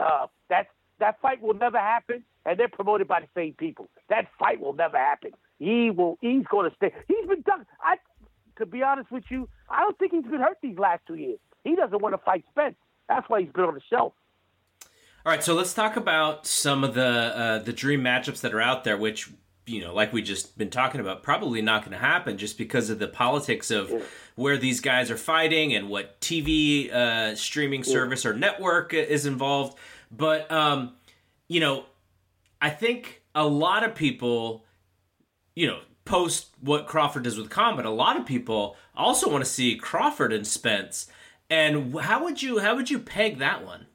Uh, that that fight will never happen, and they're promoted by the same people. That fight will never happen. He will. He's going to stay. He's been done. I to be honest with you, I don't think he's been hurt these last two years. He doesn't want to fight Spence. That's why he's been on the shelf. All right, so let's talk about some of the uh, the dream matchups that are out there, which you know, like we just been talking about, probably not going to happen just because of the politics of yeah. where these guys are fighting and what TV uh, streaming service yeah. or network is involved. But um, you know, I think a lot of people, you know, post what Crawford does with Khan, but a lot of people also want to see Crawford and Spence. And how would you how would you peg that one?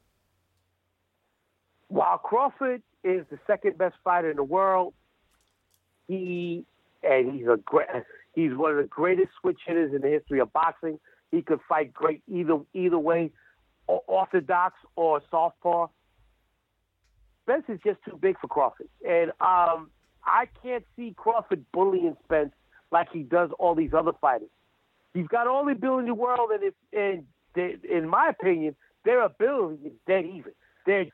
While Crawford is the second best fighter in the world, he and he's a great he's one of the greatest switch hitters in the history of boxing. He could fight great either either way, orthodox or southpaw. Spence is just too big for Crawford, and um, I can't see Crawford bullying Spence like he does all these other fighters. He's got all the ability in the world, and if and they, in my opinion, their ability is dead even. They're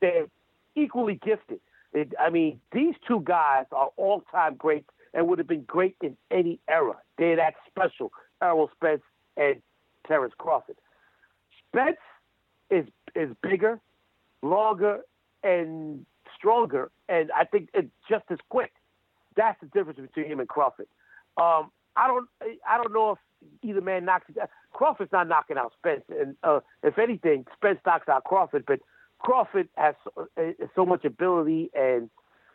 they're equally gifted. It, I mean, these two guys are all-time greats and would have been great in any era. They're that special, Errol Spence and Terrence Crawford. Spence is is bigger, longer, and stronger, and I think it's just as quick. That's the difference between him and Crawford. Um, I don't I don't know if either man knocks. Crawford's not knocking out Spence, and uh, if anything, Spence knocks out Crawford. But Crawford has so, uh, so much ability, and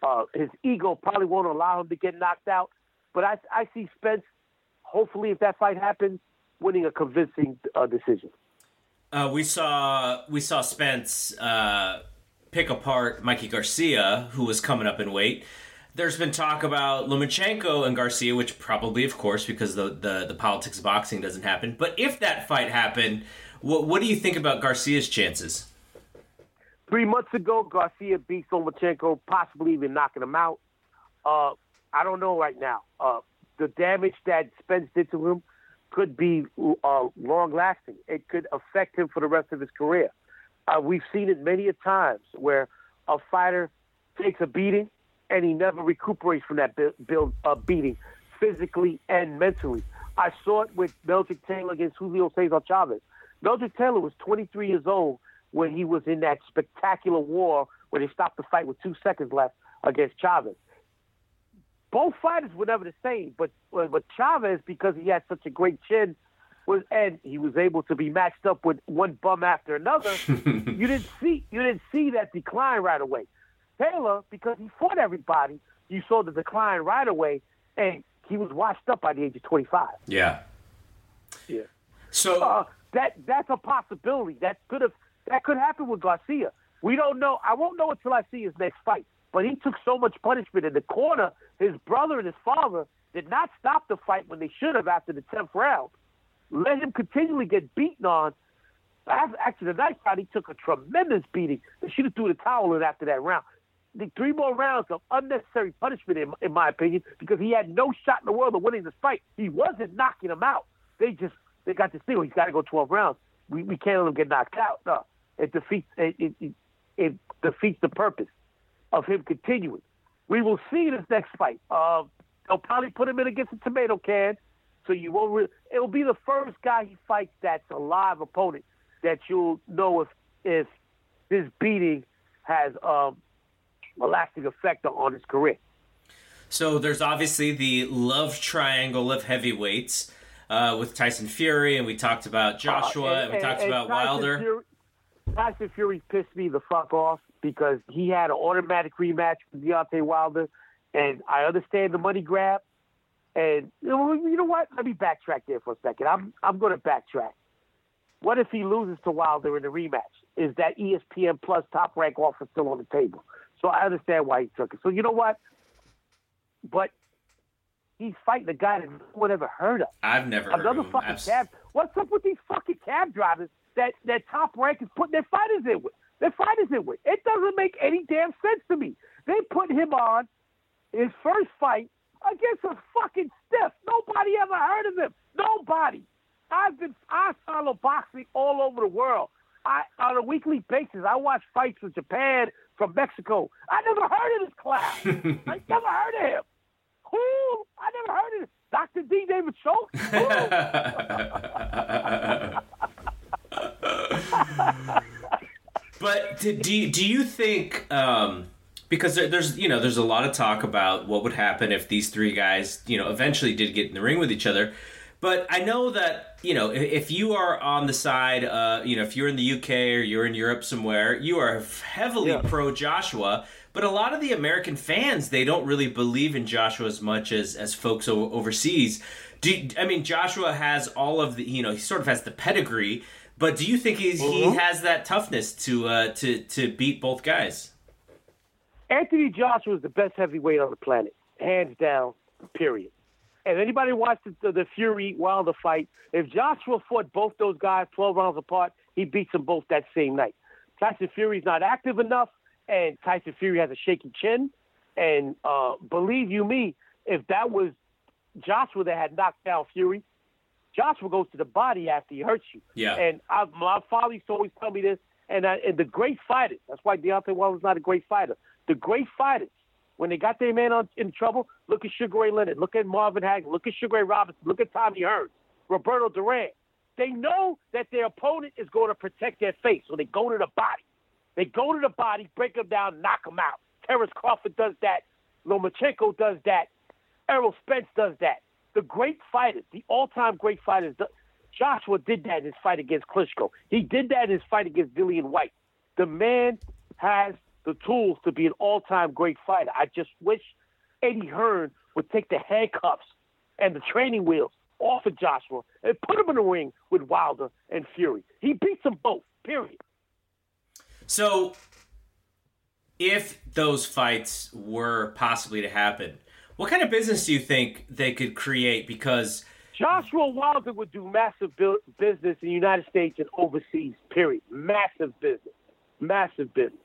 uh, his ego probably won't allow him to get knocked out. But I I see Spence. Hopefully, if that fight happens, winning a convincing uh, decision. Uh, we saw we saw Spence uh, pick apart Mikey Garcia, who was coming up in weight. There's been talk about Lomachenko and Garcia, which probably, of course, because the, the, the politics of boxing doesn't happen. But if that fight happened, what, what do you think about Garcia's chances? Three months ago, Garcia beat Lomachenko, possibly even knocking him out. Uh, I don't know right now. Uh, the damage that Spence did to him could be uh, long lasting. It could affect him for the rest of his career. Uh, we've seen it many a times where a fighter takes a beating and he never recuperates from that build, uh, beating physically and mentally. I saw it with Meldrick Taylor against Julio Cesar Chavez. Meldrick Taylor was 23 years old when he was in that spectacular war where they stopped the fight with two seconds left against Chavez. Both fighters were never the same, but but Chavez, because he had such a great chin, was and he was able to be matched up with one bum after another. you didn't see you didn't see that decline right away. Taylor, because he fought everybody, you saw the decline right away, and he was washed up by the age of twenty five. Yeah. Yeah. So uh, that that's a possibility. That could have that could happen with Garcia. We don't know. I won't know until I see his next fight. But he took so much punishment in the corner. His brother and his father did not stop the fight when they should have after the tenth round let him continually get beaten on. Actually, the night fight, he took a tremendous beating. They should have threw the towel in after that round. The three more rounds of unnecessary punishment, in, in my opinion, because he had no shot in the world of winning this fight. He wasn't knocking him out. They just they got this thing. He's got to go 12 rounds. We, we can't let him get knocked out. No, it defeats it, it, it, it defeats the purpose of him continuing. We will see in his next fight. Uh, they'll probably put him in against a tomato can so you won't. Re- it'll be the first guy he fights that's a live opponent that you'll know if if his beating has um, a lasting effect on his career. So there's obviously the love triangle of heavyweights uh, with Tyson Fury, and we talked about Joshua, uh, and, and, we talked and, about Tyson Wilder. Fury, Tyson Fury pissed me the fuck off because he had an automatic rematch with Deontay Wilder, and I understand the money grab, and you know, you know what? Let me backtrack there for a second. I'm I'm going to backtrack. What if he loses to Wilder in the rematch? Is that ESPN Plus top rank offer still on the table? So I understand why he took it. So you know what? But he's fighting a guy that no one ever heard of. I've never another heard fucking cab. What's up with these fucking cab drivers that that top rank is putting their fighters in with? Their fighters in with. It doesn't make any damn sense to me. They put him on his first fight against a fucking stiff. Nobody ever heard of him. Nobody. I've been I follow boxing all over the world. I on a weekly basis I watch fights from Japan, from Mexico. I never heard of this class. I never heard of him. Who? I never heard of it. Dr. D. David Schultz. but do, do, do you think um, because there's you know there's a lot of talk about what would happen if these three guys you know eventually did get in the ring with each other but I know that you know if you are on the side, uh, you know, if you're in the UK or you're in Europe somewhere, you are heavily yeah. pro Joshua. But a lot of the American fans, they don't really believe in Joshua as much as as folks overseas. Do I mean Joshua has all of the you know he sort of has the pedigree, but do you think he's, mm-hmm. he has that toughness to uh, to to beat both guys? Anthony Joshua is the best heavyweight on the planet, hands down. Period. And anybody watched the, the Fury Wilder fight, if Joshua fought both those guys 12 rounds apart, he beats them both that same night. Tyson Fury's not active enough and Tyson Fury has a shaky chin. And uh, believe you me, if that was Joshua that had knocked down Fury, Joshua goes to the body after he hurts you. Yeah. And I, my father used to always tell me this. And, I, and the great fighters, that's why Deontay Wilder's not a great fighter. The great fighters, when they got their man on, in trouble, look at Sugar Ray Leonard, look at Marvin Hagler, look at Sugar Ray Robinson, look at Tommy Hearns, Roberto Duran. They know that their opponent is going to protect their face, so they go to the body. They go to the body, break them down, knock them out. Terrence Crawford does that. Lomachenko does that. Errol Spence does that. The great fighters, the all-time great fighters, Joshua did that in his fight against Klitschko. He did that in his fight against Dillian Whyte. The man has the tools to be an all-time great fighter. I just wish Eddie Hearn would take the handcuffs and the training wheels off of Joshua and put him in the ring with Wilder and Fury. He beats them both. Period. So, if those fights were possibly to happen, what kind of business do you think they could create? Because Joshua Wilder would do massive business in the United States and overseas. Period. Massive business. Massive business.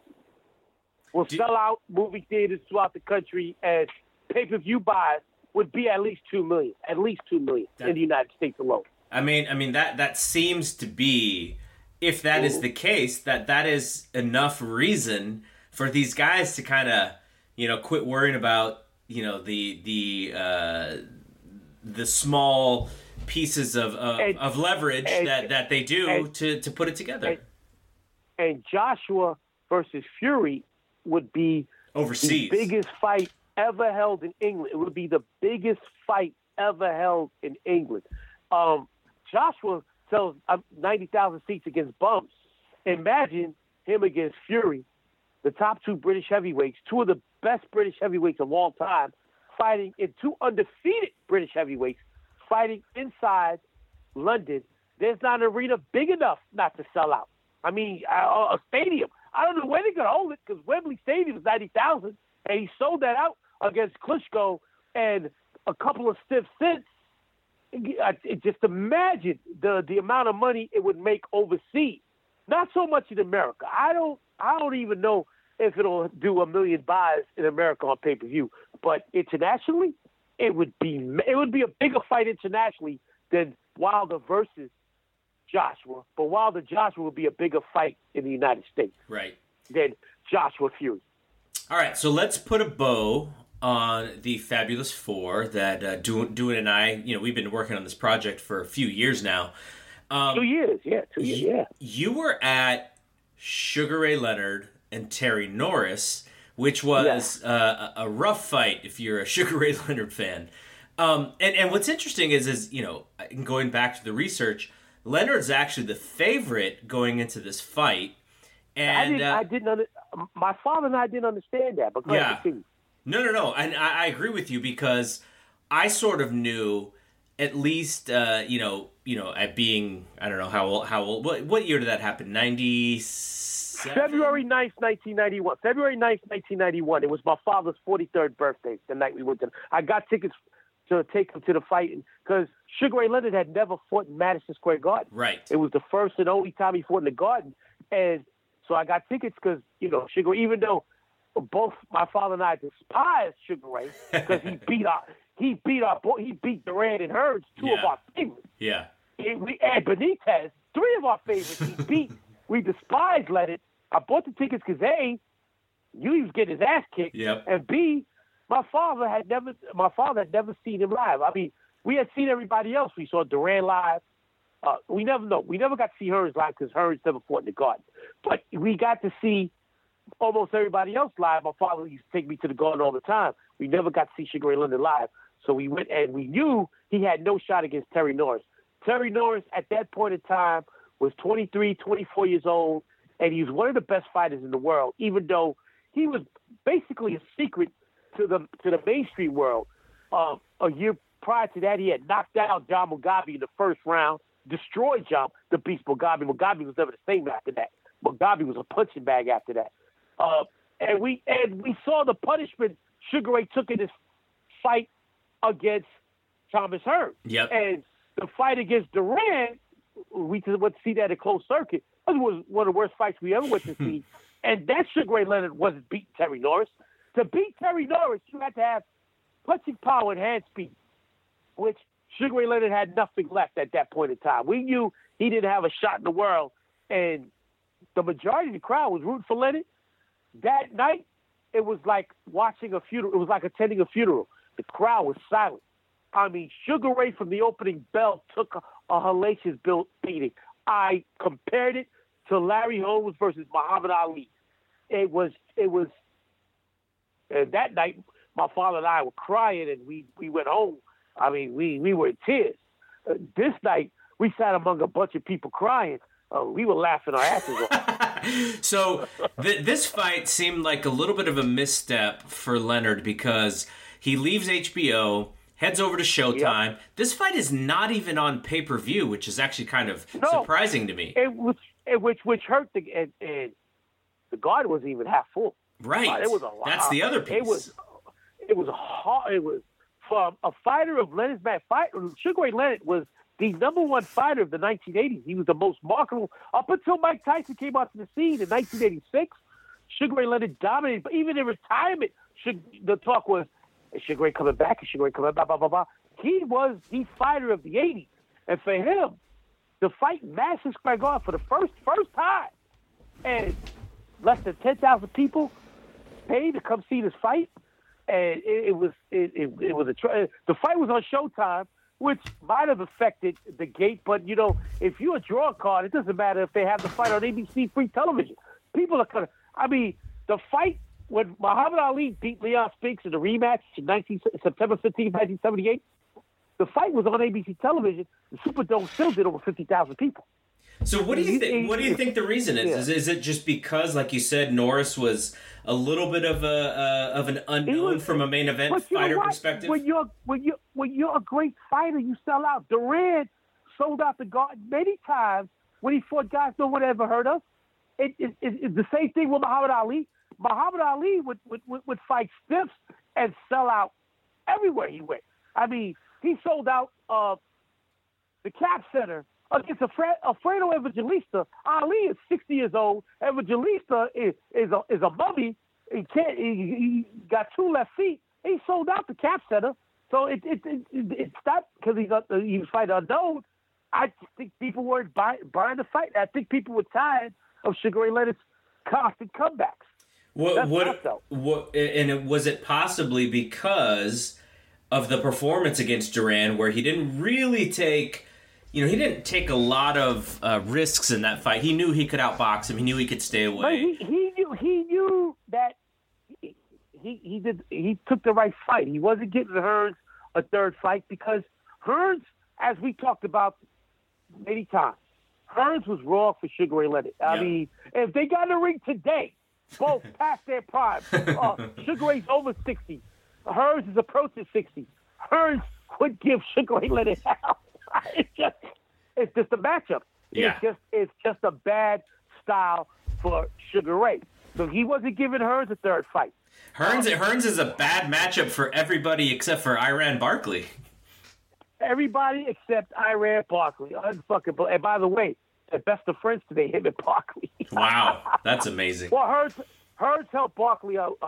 Will do, sell out movie theaters throughout the country, and pay per view buys would be at least two million. At least two million that, in the United States alone. I mean, I mean that that seems to be if that is mm-hmm. the case, that that is enough reason for these guys to kind of, you know, quit worrying about, you know, the the uh, the small pieces of of, and, of leverage and, that that they do and, to to put it together. And, Joshua versus Fury would be overseas the biggest fight ever held in England. It would be the biggest fight ever held in England. Um, Joshua sells uh, 90,000 seats against bumps. Imagine him against Fury, the top two British heavyweights, two of the best British heavyweights of all time, fighting in two undefeated British heavyweights, fighting inside London. There's not an arena big enough not to sell out. I mean, a, a stadium. I don't know where they're going to hold it because Wembley Stadium is 90,000, and he sold that out against Klitschko and a couple of stiff cents just imagine the the amount of money it would make overseas. Not so much in America. I don't I don't even know if it'll do a million buys in America on pay per view, but internationally, it would be it would be a bigger fight internationally than Wilder versus Joshua. But Wilder Joshua would be a bigger fight in the United States, right? Than Joshua Fury. All right, so let's put a bow on the Fabulous Four that uh, Duane and I, you know, we've been working on this project for a few years now. Um, two years, yeah, two years, yeah. You were at Sugar Ray Leonard and Terry Norris, which was yeah. uh, a rough fight if you're a Sugar Ray Leonard fan. Um, and and what's interesting is is you know going back to the research, Leonard's actually the favorite going into this fight. And I didn't, uh, I didn't under, my father and I didn't understand that. But yeah. No, no, no. And I, I agree with you because I sort of knew at least uh, you know you know at being I don't know how old how old what what year did that happen ninety February 9th, 1991. February 9th, 1991. It was my father's 43rd birthday, the night we went to. I got tickets to take him to the fight because Sugar Ray Leonard had never fought in Madison Square Garden. Right. It was the first and only time he fought in the Garden. And so I got tickets because, you know, Sugar, even though both my father and I despise Sugar Ray because he beat our he beat our he beat Duran and Hearns, two yeah. of our favorites. Yeah. And we and Benitez, three of our favorites. He beat. we despise Let it. I bought the tickets because a you he was getting his ass kicked, yep. and b my father had never my father had never seen him live. I mean, we had seen everybody else. We saw Duran live. Uh, we never know. We never got to see Hearns live because Hearns never fought in the Garden. But we got to see almost everybody else live. My father used to take me to the Garden all the time. We never got to see Sugar Ray Leonard live. So we went and we knew he had no shot against Terry Norris. Terry Norris at that point in time was 23, 24 years old, and he was one of the best fighters in the world, even though he was basically a secret to the to the mainstream world. Uh, a year prior to that, he had knocked out John Mugabi in the first round, destroyed John the Beast Mugabi. Mugabi was never the same after that. Mugabi was a punching bag after that. Uh, and we and we saw the punishment Sugar Ray took in this fight against Thomas Hearns. Yep. And the fight against Duran, we went to see that at closed circuit. It was one of the worst fights we ever went to see. and that Sugar Ray Leonard wasn't beating Terry Norris. To beat Terry Norris, you had to have punching power and hand speed, which Sugar Ray Leonard had nothing left at that point in time. We knew he didn't have a shot in the world, and the majority of the crowd was rooting for Leonard. That night, it was like watching a funeral. It was like attending a funeral. The crowd was silent. I mean, Sugar Ray from the opening bell took a, a hellacious built beating. I compared it to Larry Holmes versus Muhammad Ali. It was it was and that night my father and I were crying and we we went home. I mean, we we were in tears. Uh, this night we sat among a bunch of people crying. Uh, we were laughing our asses off. so th- this fight seemed like a little bit of a misstep for Leonard because he leaves HBO heads over to Showtime. Yep. This fight is not even on pay per view, which is actually kind of no, surprising to me. It was, it, which which hurt the and, and the guard wasn't even half full. Right. Uh, it was a lot. That's the other piece. It was it was hard. It was from a fighter of Leonard's back. Fight Sugar Ray Leonard was the number one fighter of the 1980s. He was the most marketable up until Mike Tyson came onto the scene in 1986. Sugar Ray Leonard dominated, but even in retirement, the talk was is Ray coming back? Is Ray coming back? Blah, blah, blah, blah. He was the fighter of the 80s. And for him, to fight Madison Square Garden for the first first time, and less than 10,000 people paid to come see this fight, and it, it was it, it, it was a the fight was on Showtime, which might have affected the gate. But you know, if you're a draw card, it doesn't matter if they have the fight on ABC free television. People are gonna. I mean, the fight when Muhammad Ali beat Leon Spinks in the rematch in 19, September 15, 1978, the fight was on ABC television. The Superdome still did over 50,000 people. So what do you think? What do you think the reason is? Yeah. Is, is it just because, like you said, Norris was a little bit of a uh, of an unknown was, from a main event fighter perspective? When you're when you when you're a great fighter, you sell out. Duran sold out the guard many times when he fought guys no one ever heard of. It, it, it, it's the same thing with Muhammad Ali. Muhammad Ali would, would, would, fight stiffs and sell out everywhere he went. I mean, he sold out uh, the Cap Center against Alfredo Evangelista. Ali is 60 years old. Evangelista is, is, a, is a mummy. He, can't, he, he got two left feet. He sold out the Cap Center. So it, it, it, it it's not because he's a, he was fighting unknown. I think people weren't buying, buying the fight. I think people were tired of Sugar Ray Leonard's constant comebacks. What what what and it, was it possibly because of the performance against Duran where he didn't really take you know, he didn't take a lot of uh, risks in that fight. He knew he could outbox him. He knew he could stay away. He, he knew he knew that he, he did he took the right fight. He wasn't getting Hearns a third fight because Hearns, as we talked about many times, Hearns was wrong for Sugar Ray Leonard. I yeah. mean, if they got in the ring today, both past their prime. Uh, Sugar Ray's over 60. Hearns is approaching 60. Hearns would give Sugar Ray let it out. It's just, it's just a matchup. Yeah. It's just, it's just a bad style for Sugar Ray. So he wasn't giving Hearns a third fight. Hearns, um, Hearns is a bad matchup for everybody except for Iran Barkley. Everybody except Iran Barkley. Unfucking. And by the way, best of friends today, him and Barkley. wow, that's amazing. Well, Hearns, Hearns helped Barkley out.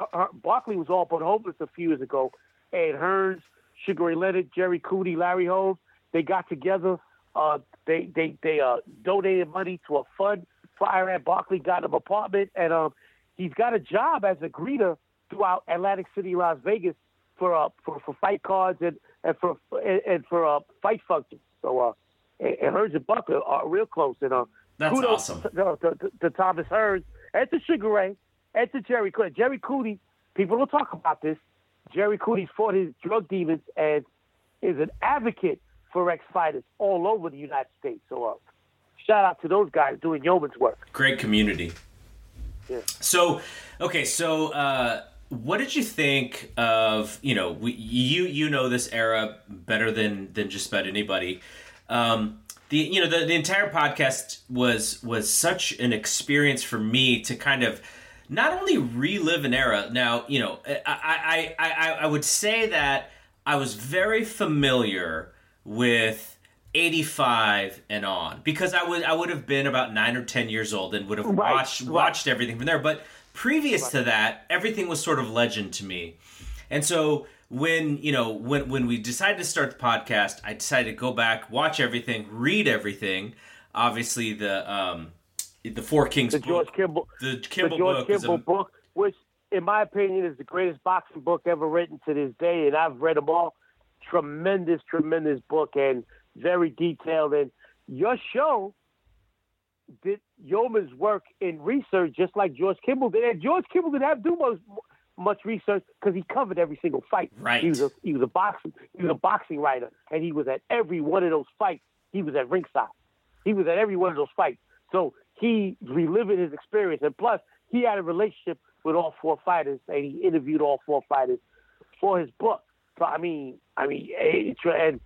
Barkley was all but homeless a few years ago, and Hearns, Sugar Ray Leonard, Jerry Cooney, Larry Holmes, they got together. Uh, they they they uh, donated money to a fund for Iran Barkley, got him an apartment, and um, he's got a job as a greeter throughout Atlantic City, Las Vegas, for uh, for for fight cards and and for and, and for uh, fight functions. So uh, and, and Hearns and Buck are, real close. And uh, That's kudos awesome. To, to, to, to Thomas Hearns and to Sugar Ray and to Jerry Cooney. Jerry Cooney, people don't talk about this. Jerry Cooney fought his drug demons and is an advocate for ex-fighters all over the United States. So uh, shout out to those guys doing yeoman's work. Great community. Yeah. So, okay, so uh, what did you think of you know we, you you know this era better than than just about anybody. Um, the you know the, the entire podcast was was such an experience for me to kind of not only relive an era. Now you know I I I, I would say that I was very familiar with. 85 and on because I would I would have been about 9 or 10 years old and would have Right, watched right. watched everything from there but previous to that everything was sort of legend to me and so when you know when when we decided to start the podcast I decided to go back watch everything read everything obviously the um the Four Kings The book George Kimball, the the Kimball George book Kimball a, book, which in my opinion is the greatest boxing book ever written to this day, and I've read them all. Tremendous, tremendous book and very detailed. And your show did yeoman's work in research, just like George Kimball did. And George Kimball didn't have to do much, much research because he covered every single fight. Right. He was a he was a boxing he was a boxing writer, and he was at every one of those fights. He was at ringside. He was at every one of those fights. So he reliving his experience, and plus he had a relationship with all four fighters, and he interviewed all four fighters for his book. So I mean, I mean, eh, and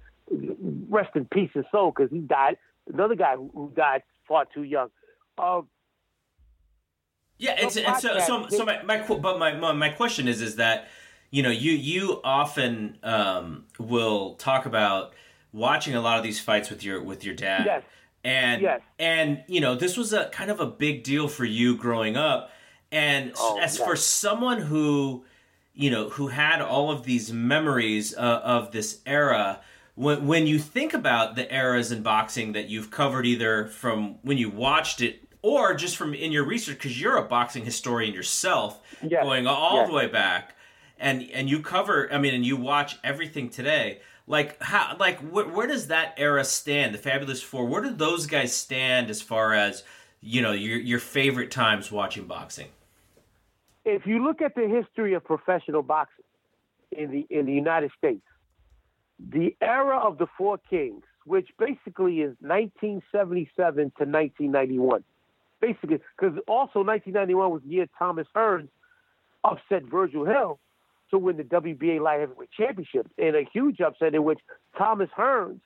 rest in peace his soul because he died. Another guy who who died far too young. Um, Yeah, it's, No and so so so my, my but my, my my question is is that you know you you often um, will talk about watching a lot of these fights with your with your dad. Yes. And Yes. and you know this was a kind of a big deal for you growing up, and Oh, as yes. for someone who you know who had all of these memories uh, of this era. When, when you think about the eras in boxing that you've covered either from when you watched it or just from in your research because you're a boxing historian yourself Yes. going all Yes. the way back and and you cover i mean and you watch everything today like how like wh- where does that era stand the fabulous four where do those guys stand as far as you know your your favorite times watching boxing if you look at the history of professional boxing in the in the United States, the era of the Four Kings, which basically is 1977 to 1991, basically because also 1991 was the year Thomas Hearns upset Virgil Hill to win the WBA light heavyweight championship in a huge upset in which Thomas Hearns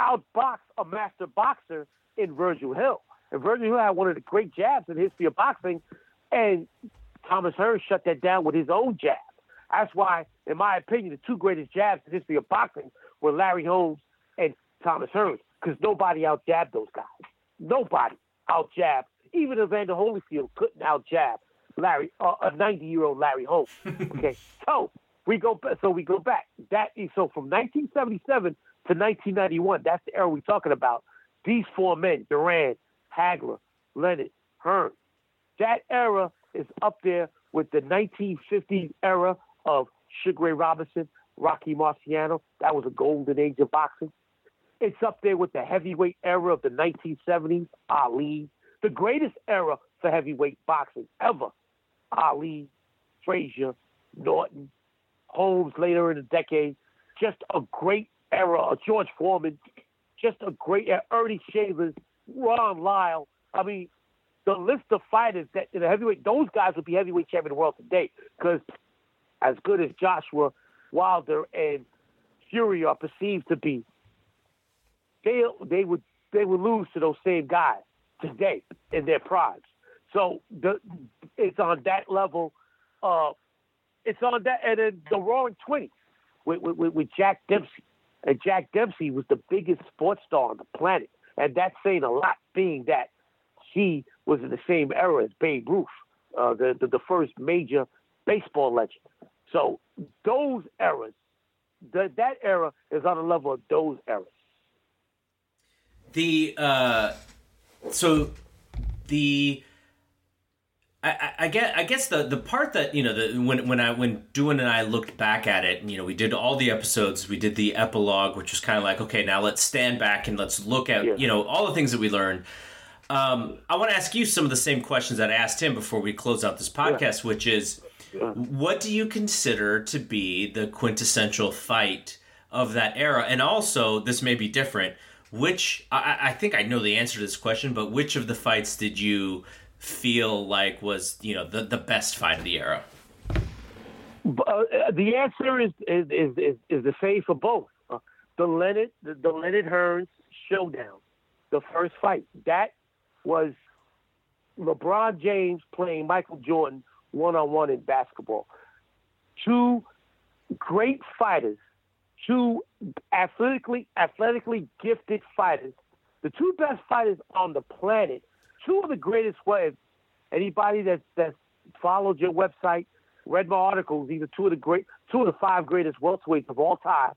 outboxed a master boxer in Virgil Hill. And Virgil Hill had one of the great jabs in the history of boxing, and Thomas Hearns shut that down with his own jab. That's why, in my opinion, the two greatest jabs in the history of boxing were Larry Holmes and Thomas Hearns, because nobody out jabbed those guys. Nobody out jabbed. Even Evander Holyfield couldn't out jab Larry, uh, a 90 year old Larry Holmes. Okay, so we go. So we go back. That is so from 1977 to 1991. That's the era we're talking about. These four men: Duran, Hagler, Leonard, Hearn. That era is up there with the 1950s era of Sugar Ray Robinson, Rocky Marciano. That was a golden age of boxing. It's up there with the heavyweight era of the 1970s, Ali. The greatest era for heavyweight boxing ever. Ali, Frazier, Norton, Holmes later in the decade. Just a great era. Uh, George Foreman, just a great era. Ernie Shavers, Ron Lyle. I mean, the list of fighters that in the heavyweight, those guys would be heavyweight champion of the world today because as good as Joshua, Wilder, and Fury are perceived to be, they they would they would lose to those same guys today in their primes. So the it's on that level. Uh, it's on that, and then the Roaring Twenties with, with with Jack Dempsey, and Jack Dempsey was the biggest sports star on the planet, and that's saying a lot, being that he was in the same era as Babe Ruth, uh, the, the the first major baseball legend. So those eras, that that era is on the level of those eras. the uh so the I, I guess I guess the the part that you know the when when I when Duan and I looked back at it, you know we did all the episodes, we did the epilogue, which was kind of like okay, now let's stand back and let's look at yeah. you know all the things that we learned. Um, I want to ask you some of the same questions that I asked him before we close out this podcast, yeah. which is, yeah. what do you consider to be the quintessential fight of that era? And also, this may be different. Which I, I think I know the answer to this question, but which of the fights did you? feel like was you know the the best fight of the era? Uh, the answer is is, is is is the same for both. Uh, the Leonard the, the Leonard Hearns showdown, the first fight that was LeBron James playing Michael Jordan one on one in basketball. Two great fighters, two athletically athletically gifted fighters, the two best fighters on the planet two of the greatest waves. Anybody that's that's followed your website, read my articles, these are two of the great, two of the five greatest welterweights of all time.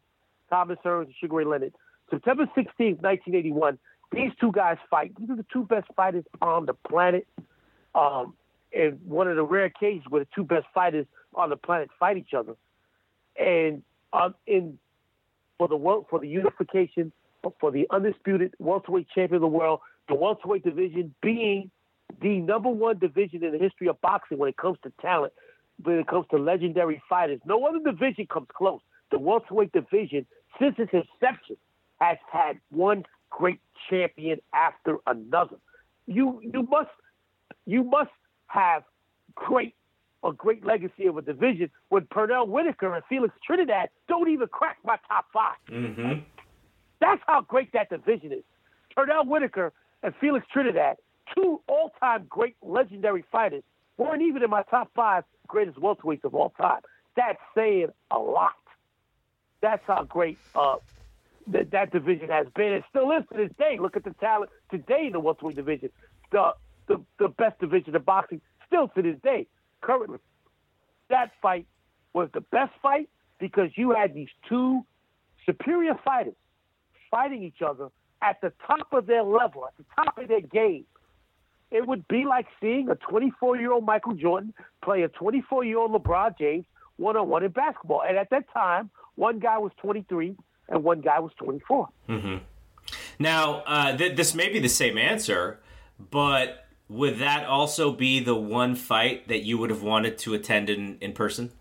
Thomas Hearns and Sugar Ray Leonard. September 16th, 1981. These two guys fight. These are the two best fighters on the planet. Um, and one of the rare cases where the two best fighters on the planet fight each other. And um, in for the world for the unification for the undisputed welterweight champion of the world, the welterweight division being the number one division in the history of boxing when it comes to talent, when it comes to legendary fighters. No other division comes close. The welterweight division, since its inception, has had one great champion after another. You you must you must have great a great legacy of a division when Pernell Whitaker and Felix Trinidad don't even crack my top 5 mm-hmm. That's how great that division is. Pernell Whitaker and Felix Trinidad, two all-time great legendary fighters, weren't even in my top five greatest welterweights of all time. That's saying a lot. That's how great uh, that that division has been. It still is to this day. Look at the talent today in the welterweight division. The the, the best division of boxing still to this day. Currently, that fight was the best fight because you had these two superior fighters fighting each other at the top of their level, at the top of their game. It would be like seeing a 24 year old Michael Jordan play a 24 year old LeBron James one on one in basketball. And at that time, one guy was 23 and one guy was 24. Mm-hmm. Now, uh, th- this may be the same answer, but would that also be the one fight that you would have wanted to attend in, in person?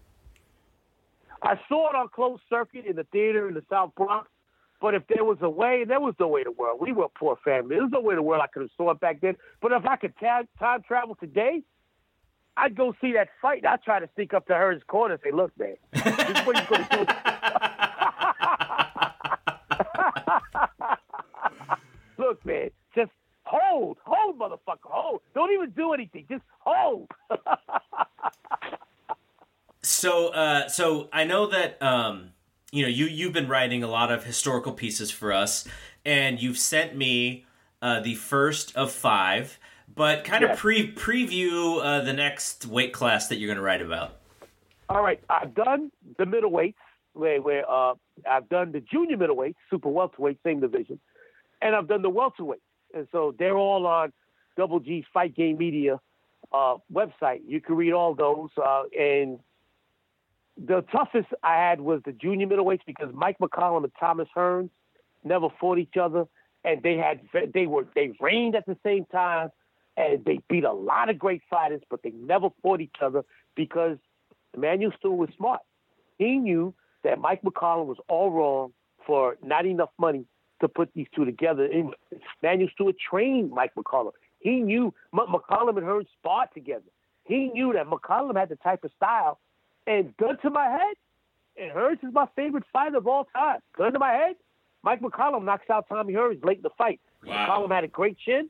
I saw it on closed circuit in the theater in the South Bronx. But if there was a way, there was no way in the world. We were a poor family. There's no way in the world I could have saw it back then. But if I could time travel today, I'd go see that fight. I'd try to sneak up to her corner and say, "Look, man, this is what you're going to do." Look, man, just hold, hold, motherfucker, hold. Don't even do anything. Just hold. so, uh, so I know that. Um you know, you you've been writing a lot of historical pieces for us, and you've sent me uh, the first of five. But kind yes. of pre preview uh, the next weight class that you're going to write about. All right, I've done the middleweights, where where uh, I've done the junior middleweight, super welterweight, same division, and I've done the welterweight, and so they're all on Double G's Fight Game Media uh, website. You can read all those, uh, and the toughest I had was the junior middleweights because Mike McCallum and Thomas Hearns never fought each other, and they had they were they reigned at the same time, and they beat a lot of great fighters, but they never fought each other because Emanuel Steward was smart. He knew that Mike McCallum was all wrong for not enough money to put these two together. And Emanuel Steward trained Mike McCallum. He knew McCallum and Hearns sparred together. He knew that McCallum had the type of style and gun to my head, and Hearns is my favorite fighter of all time. Gun to my head, Mike McCallum knocks out Tommy Hearns late in the fight. Wow. McCallum had a great chin.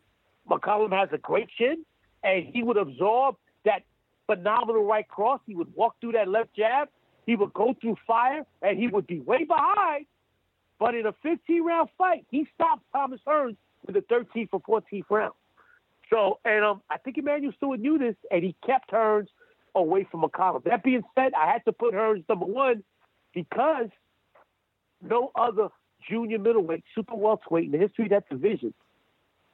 McCallum has a great chin, and he would absorb that phenomenal right cross. He would walk through that left jab. He would go through fire, and he would be way behind. But in a 15 round fight, he stopped Thomas Hearns with the 13th or 14th round. So, and um, I think Emanuel Steward knew this, and he kept Hearns away from McCallum. That being said, I had to put Hearns as number one because no other junior middleweight, super welterweight in the history of that division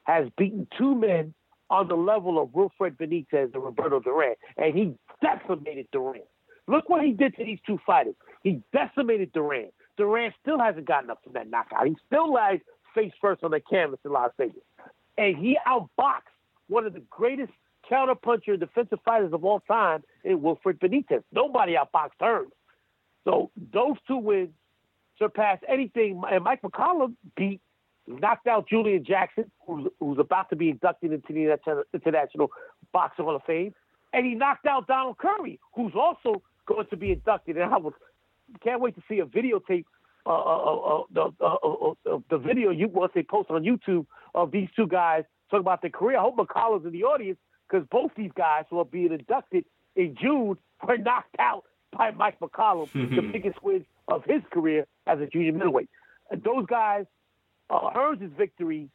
has beaten two men on the level of Wilfred Benitez and Roberto Duran, and he decimated Duran. Look what he did to these two fighters. He decimated Duran. Duran still hasn't gotten up from that knockout. He still lies face first on the canvas in Las Vegas. And he outboxed one of the greatest counterpuncher defensive fighters of all time in Wilfred Benitez. Nobody outboxed Hearns. So those two wins surpass anything. And Mike McCallum beat, knocked out Julian Jackson, who's, who's about to be inducted into the International Boxing Hall of Fame. And he knocked out Donald Curry, who's also going to be inducted. And I was can't wait to see a videotape, uh, uh, uh, the, uh, the video you once they post on YouTube of these two guys talking about their career. I hope McCallum's in the audience because both these guys who are being inducted in June were knocked out by Mike McCallum, the biggest win of his career as a junior middleweight. And those guys, uh, Hearns' victory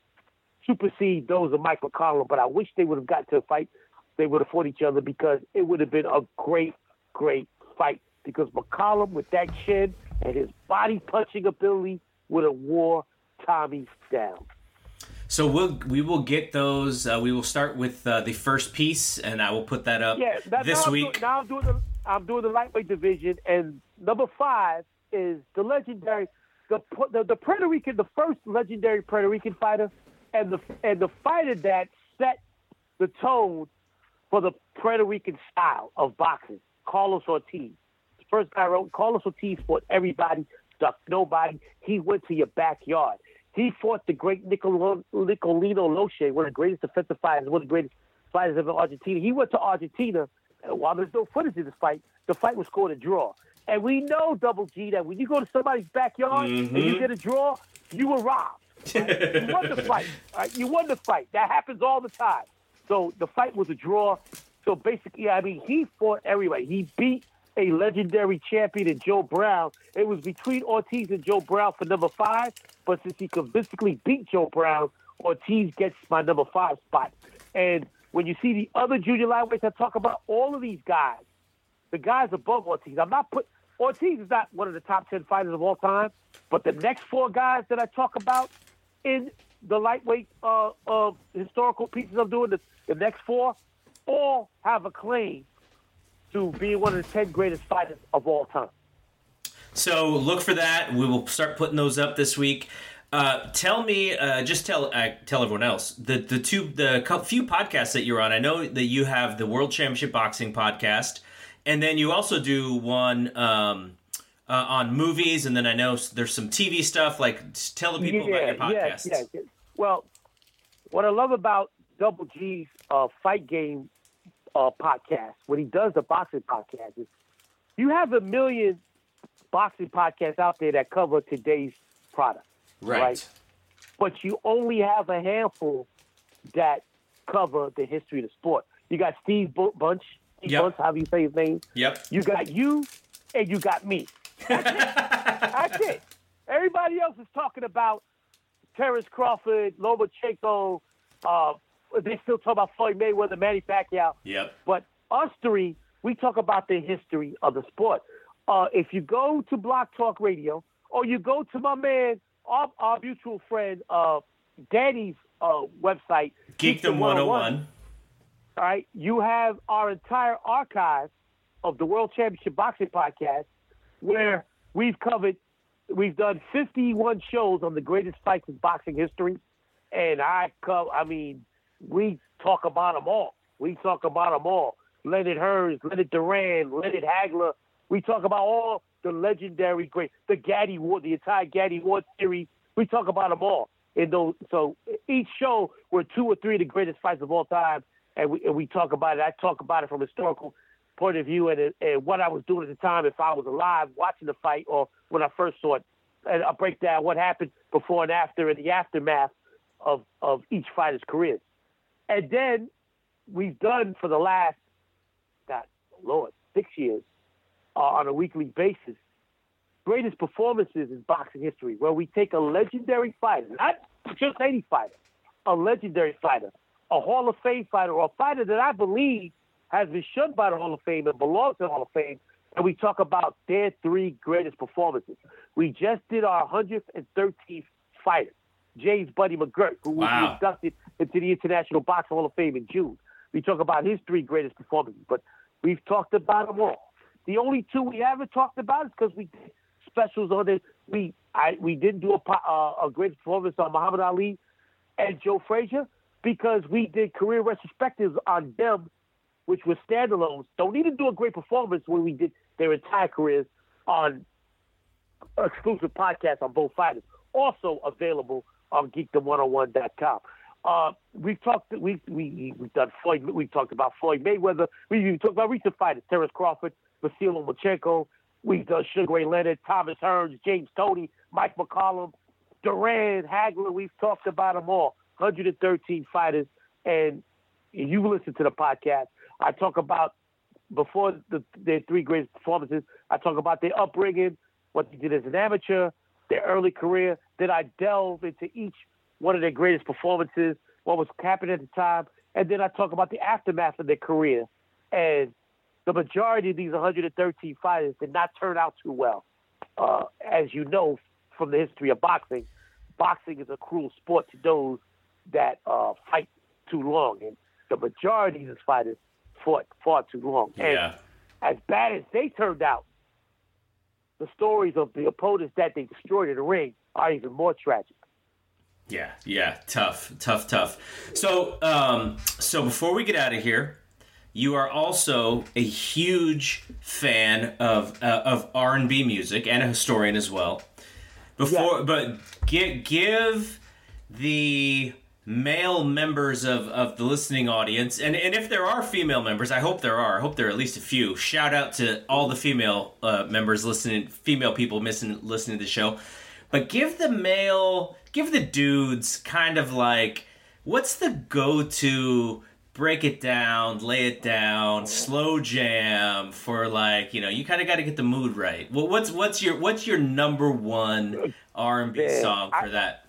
supersede those of Mike McCallum, but I wish they would have got to a fight. They would have fought each other because it would have been a great, great fight. Because McCallum, with that chin and his body punching ability, would have wore Tommy down. So we'll we will get those. Uh, we will start with uh, the first piece, and I will put that up yeah, that, this now week. I'm doing, now I'm doing the I'm doing the lightweight division, and number five is the legendary the the, the Puerto Rican, the first legendary Puerto Rican fighter, and the and the fighter that set the tone for the Puerto Rican style of boxing, Carlos Ortiz. First guy wrote Carlos Ortiz fought everybody, ducked nobody. He went to your backyard. He fought the great Nicolino Locche, one of the greatest defensive fighters, one of the greatest fighters of Argentina. He went to Argentina, and while there's no footage of this fight, the fight was scored a draw. And we know, Double G, that when you go to somebody's backyard mm-hmm. and you get a draw, you were robbed. Right? you won the fight. Right? You won the fight. That happens all the time. So the fight was a draw. So basically, I mean, he fought everybody. He beat a legendary champion in Joe Brown. It was between Ortiz and Joe Brown for number five, but since he convincingly beat Joe Brown, Ortiz gets my number five spot. And when you see the other junior lightweights I talk about, all of these guys, the guys above Ortiz, I'm not put Ortiz is not one of the top ten fighters of all time, but the next four guys that I talk about in the lightweight uh, uh, historical pieces I'm doing, the, the next four, all have a claim to be one of the 10 greatest fighters of all time. So look for that. We will start putting those up this week. Uh, tell me, uh, just tell uh, tell everyone else the the two the few podcasts that you're on. I know that you have the World Championship Boxing podcast, and then you also do one um, uh, on movies, and then I know there's some TV stuff. Like, tell the people yeah, about your podcast. Yeah, yeah. Well, what I love about Double G's uh, fight game uh, podcast, when he does the boxing podcast, is you have a million boxing podcasts out there that cover today's product, right? right? But you only have a handful that cover the history of the sport. You got Steve Bunce, Steve yep. Bunce, you say his name? Yep. You got you, and you got me. That's it. That's it. Everybody else is talking about Terrence Crawford, Lomachenko, uh, they still talk about Floyd Mayweather, Manny Pacquiao. Yep. But us three, we talk about the history of the sport. Uh, if you go to Blog Talk Radio, or you go to my man, our, our mutual friend, uh, Danny's uh, website, Geekdom 101. All right, you have our entire archive of the World Championship Boxing Podcast, where we've covered, we've done 51 shows on the greatest fights in boxing history, and I cover, I mean, we talk about them all. We talk about them all. Leonard Hearns, Leonard Duran, Leonard Hagler. We talk about all the legendary great, the Gatti Ward, the entire Gatti Ward series. We talk about them all. In those, so each show, we're two or three of the greatest fights of all time, and we and we talk about it. I talk about it from a historical point of view and, and what I was doing at the time, if I was alive watching the fight or when I first saw it. And I break down what happened before and after and the aftermath of, of each fighter's career. And then we've done for the last, God, Lord, six years uh, on a weekly basis, greatest performances in boxing history, where we take a legendary fighter, not just any fighter, a legendary fighter, a Hall of Fame fighter, or a fighter that I believe has been shunned by the Hall of Fame and belongs to the Hall of Fame, and we talk about their three greatest performances. We just did our 113th fighter. James Buddy McGirt, who Wow. was inducted into the International Box Hall of Fame in June. We talk about his three greatest performances, but we've talked about them all. The only two we haven't talked about is because we did specials on it. We I we didn't do a uh, a great performance on Muhammad Ali and Joe Frazier because we did career retrospectives on them, which were standalones. Don't need to do a great performance when we did their entire careers on exclusive podcasts on both fighters. Also available on geekdom101.com. Uh, we've talked. We we we've done Floyd. We've talked about Floyd Mayweather. We've even talked about recent fighters: Terrence Crawford, Vasily Lomachenko. We've done Sugar Ray Leonard, Thomas Hearns, James Toney, Mike McCallum, Duran, Hagler. We've talked about them all. 113 fighters, and you listen to the podcast. I talk about before the, their three greatest performances. I talk about their upbringing, what they did as an amateur, their early career. Then I delve into each one of their greatest performances, what was happening at the time, and then I talk about the aftermath of their career. And the majority of these 113 fighters did not turn out too well. Uh, as you know from the history of boxing, boxing is a cruel sport to those that uh, fight too long, and the majority of these fighters fought far too long. And Yeah. as bad as they turned out, the stories of the opponents that they destroyed in the ring are even more tragic. Yeah, yeah, tough, tough, tough. So, um, so before we get out of here, you are also a huge fan of uh, of R and B music and a historian as well. Before, but give give the male members of, of the listening audience, and, and if there are female members, I hope there are. I hope there are at least a few. Shout out to all the female uh, members listening, female people missing listening to the show. But give the male, give the dudes kind of like, what's the go to break it down, lay it down, slow jam for like you know you kind of got to get the mood right. Well, what's what's your what's your number one R and B song for I- that?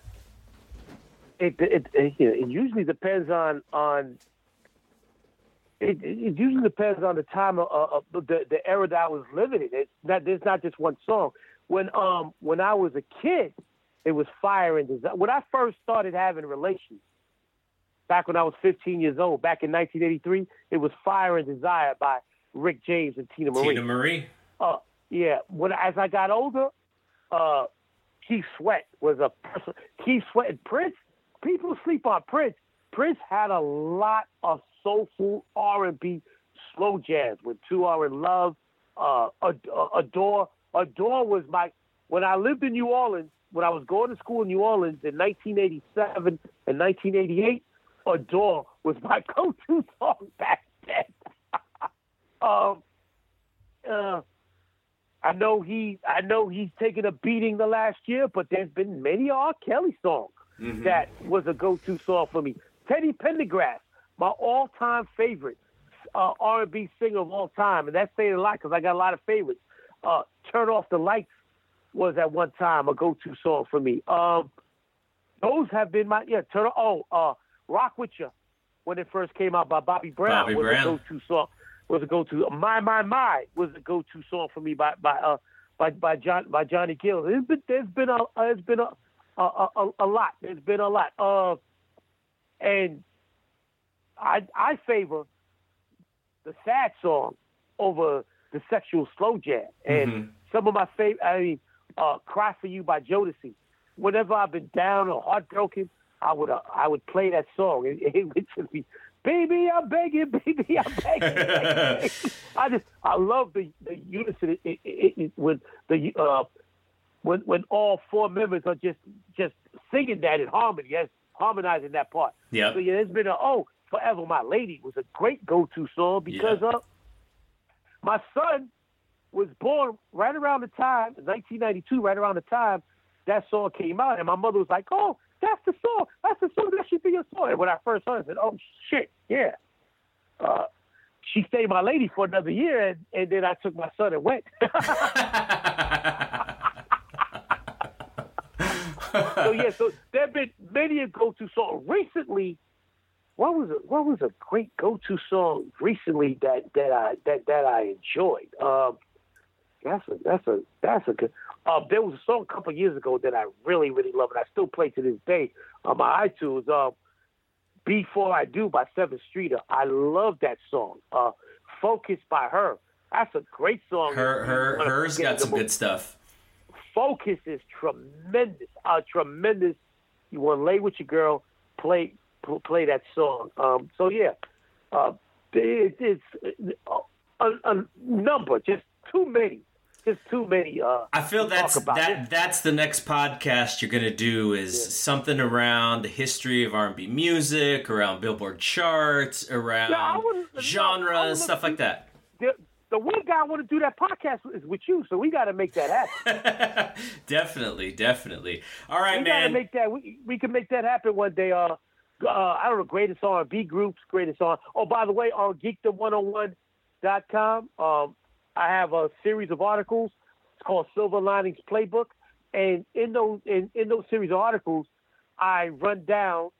It it, it, it usually depends on on. It, it usually depends on the time of, of of the the era that I was living in. It's not there's not just one song. When um when I was a kid, it was Fire and Desire. When I first started having relations, back when I was 15 years old, back in 1983, it was Fire and Desire by Rick James and Teena Marie. Teena Marie. Uh, yeah. When as I got older, uh, Keith Sweat was a person. Keith Sweat and Prince. People sleep on Prince. Prince had a lot of soulful R and B slow jazz. When Two Are in Love, uh, uh, Adore. Adore was my when I lived in New Orleans. When I was going to school in New Orleans in 1987 and 1988, Adore was my go-to song back then. um, uh, I know he I know he's taken a beating the last year, but there's been many R. Kelly songs that was a go-to song for me. Teddy Pendergrass, my all-time favorite uh, R&B singer of all time, and that's saying a lot because I got a lot of favorites. Uh, Turn off the lights was at one time a go-to song for me. Um, those have been my yeah. Turn off oh uh, Rock with You when it first came out by Bobby Brown Bobby was Brown. a go-to song. Was a go-to. My My My was a go-to song for me by by uh by by John by Johnny Gill. There's been there's been a there's been a a, a, a- lot. There's been a lot. Uh, and I I favor the sad song over the sexual slow jam. And Mhm. some of my favorite, I mean, uh, "Cry for You" by Jodeci. Whenever I've been down or heartbroken, I would uh, I would play that song. It, it would just be, "Baby, I'm begging, baby, I'm begging." begging." I just I love the the unison it, it, it, it, when the uh, when when all four members are just just singing that in harmony, yes, harmonizing that part. Yeah. So yeah, there's been a oh, Forever My Lady was a great go-to song because Yeah. uh, my son was born right around the time, 1992, right around the time that song came out, and my mother was like, "Oh, that's the song. That's the song. That should be your song." And when I first heard it, I said, "Oh shit, yeah." Uh, she stayed my lady for another year, and, and then I took my son and went. so yeah, so there have been many a go-to song. Recently, what was a, what was a great go-to song recently that that I that that I enjoyed? Um, That's a that's a that's a good. Uh, there was a song a couple years ago that I really really love, and I still play to this day on my iTunes. Uh, Before I Do by Sevyn Streeter. I love that song. Uh, Focus by her. That's a great song. Her her hers got some good stuff. Focus is tremendous. Uh, tremendous. You want to lay with your girl, play pl- play that song. Um, so yeah, uh, it, it's a, a, a number, just too many, just too many. Uh, I feel that's that that's the next podcast you're gonna do is something around the history of R and B music, around Billboard charts, around Yeah, wouldn't- no, genre, would stuff like that. The, the one guy I want to do that podcast is with you, so we got to make that happen. definitely, definitely. All right, we got to man. make that. We, we can make that happen one day. Uh, uh, I don't know, greatest R&B groups, greatest on. Oh, by the way, on geekdom101.com, um, I have a series of articles. It's called Silver Linings Playbook, and in those in, in those series of articles, I run down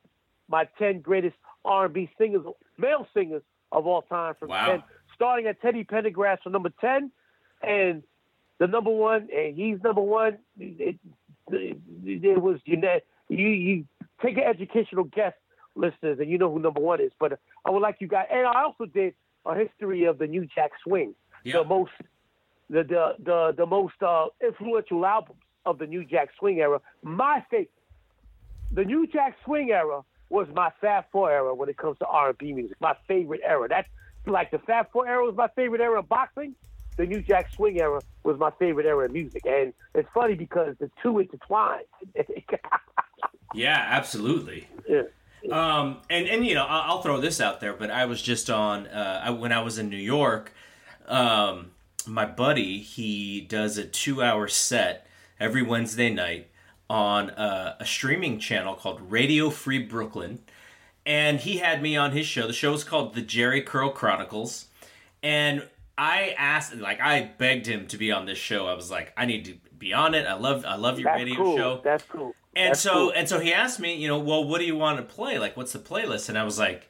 my ten greatest R&B singers, male singers of all time from Wow. ten, starting at Teddy Pendergrass for number ten, and the number one, and he's number one. It, it, it was you know you you take an educational guess, listeners, and you know who number one is. But I would like you guys, and I also did a history of the New Jack Swing, Yeah. the most the the the, the most uh, influential albums of the New Jack Swing era. My favorite, the New Jack Swing era was my Fab Four era when it comes to R and B music. My favorite era. That's like the Fab Four era was my favorite era of boxing. The New Jack Swing era was my favorite era of music, and it's funny because the two intertwine. Yeah, absolutely. yeah. Um, and and you know, I'll, I'll throw this out there, but I was just on uh, I, when I was in New York. Um, my buddy he does a two-hour set every Wednesday night on uh, a streaming channel called Radio Free Brooklyn, and he had me on his show. The show is called The Jerry Curl Chronicles, and I asked, like, I begged him to be on this show. I was like, I need to be on it. I love, I love your That's radio cool. show. That's cool. And That's so cool. and so he asked me, you know, well, what do you want to play? Like, what's the playlist? And I was like,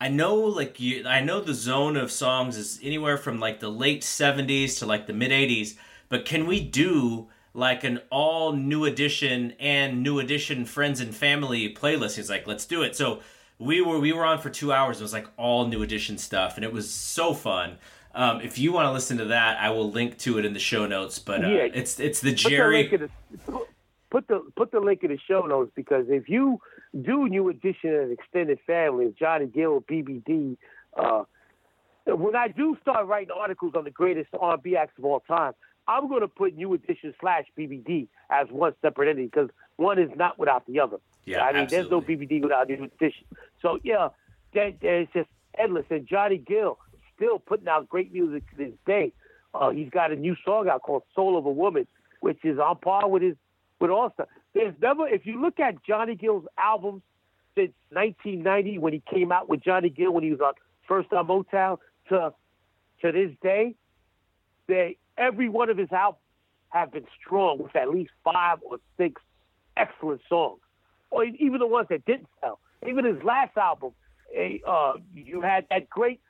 I know, like you, I know the zone of songs is anywhere from like the late '70s to like the mid '80s, but can we do like an all new edition and new edition friends and family playlist? He's like, let's do it. So we were we were on for two hours. It was like all new edition stuff, and it was so fun. Um, if you want to listen to that, I will link to it in the show notes. But uh, Yeah. it's it's the Put the Jerry. the, put the put the link in the show notes because if you do new edition and extended family, Johnny Gill, BBD, uh, when I do start writing articles on the greatest R&B acts of all time, I'm going to put new edition slash BBD as one separate entity because one is not without the other. Yeah, I mean, absolutely. there's no BBD without new edition. So yeah, that, there's just endless. And Johnny Gill still putting out great music to this day. Uh, he's got a new song out called "Soul of a Woman," which is on par with his with All Star. There's never, if you look at Johnny Gill's albums since 1990 when he came out with Johnny Gill when he was on first on Motown to to this day, they every one of his albums have been strong with at least five or six excellent songs, or even the ones that didn't sell. Even his last album, eh, uh, you had that great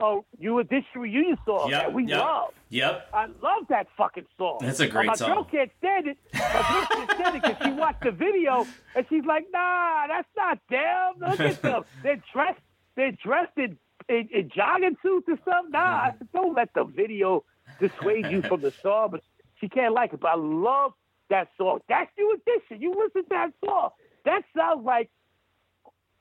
uh, New Edition reunion song Yep, that we yep. love. Yep. I love that fucking song. That's a great my song. girl can't stand it. My girl can't stand it because she watched the video and she's like, "Nah, that's not them. Look at them. They're dressed. They're dressed in, in, in jogging suits or something. Nah, don't let the video dissuade you from the song." But she can't like it. But I love that song. That's new edition. You listen to that song. That sounds like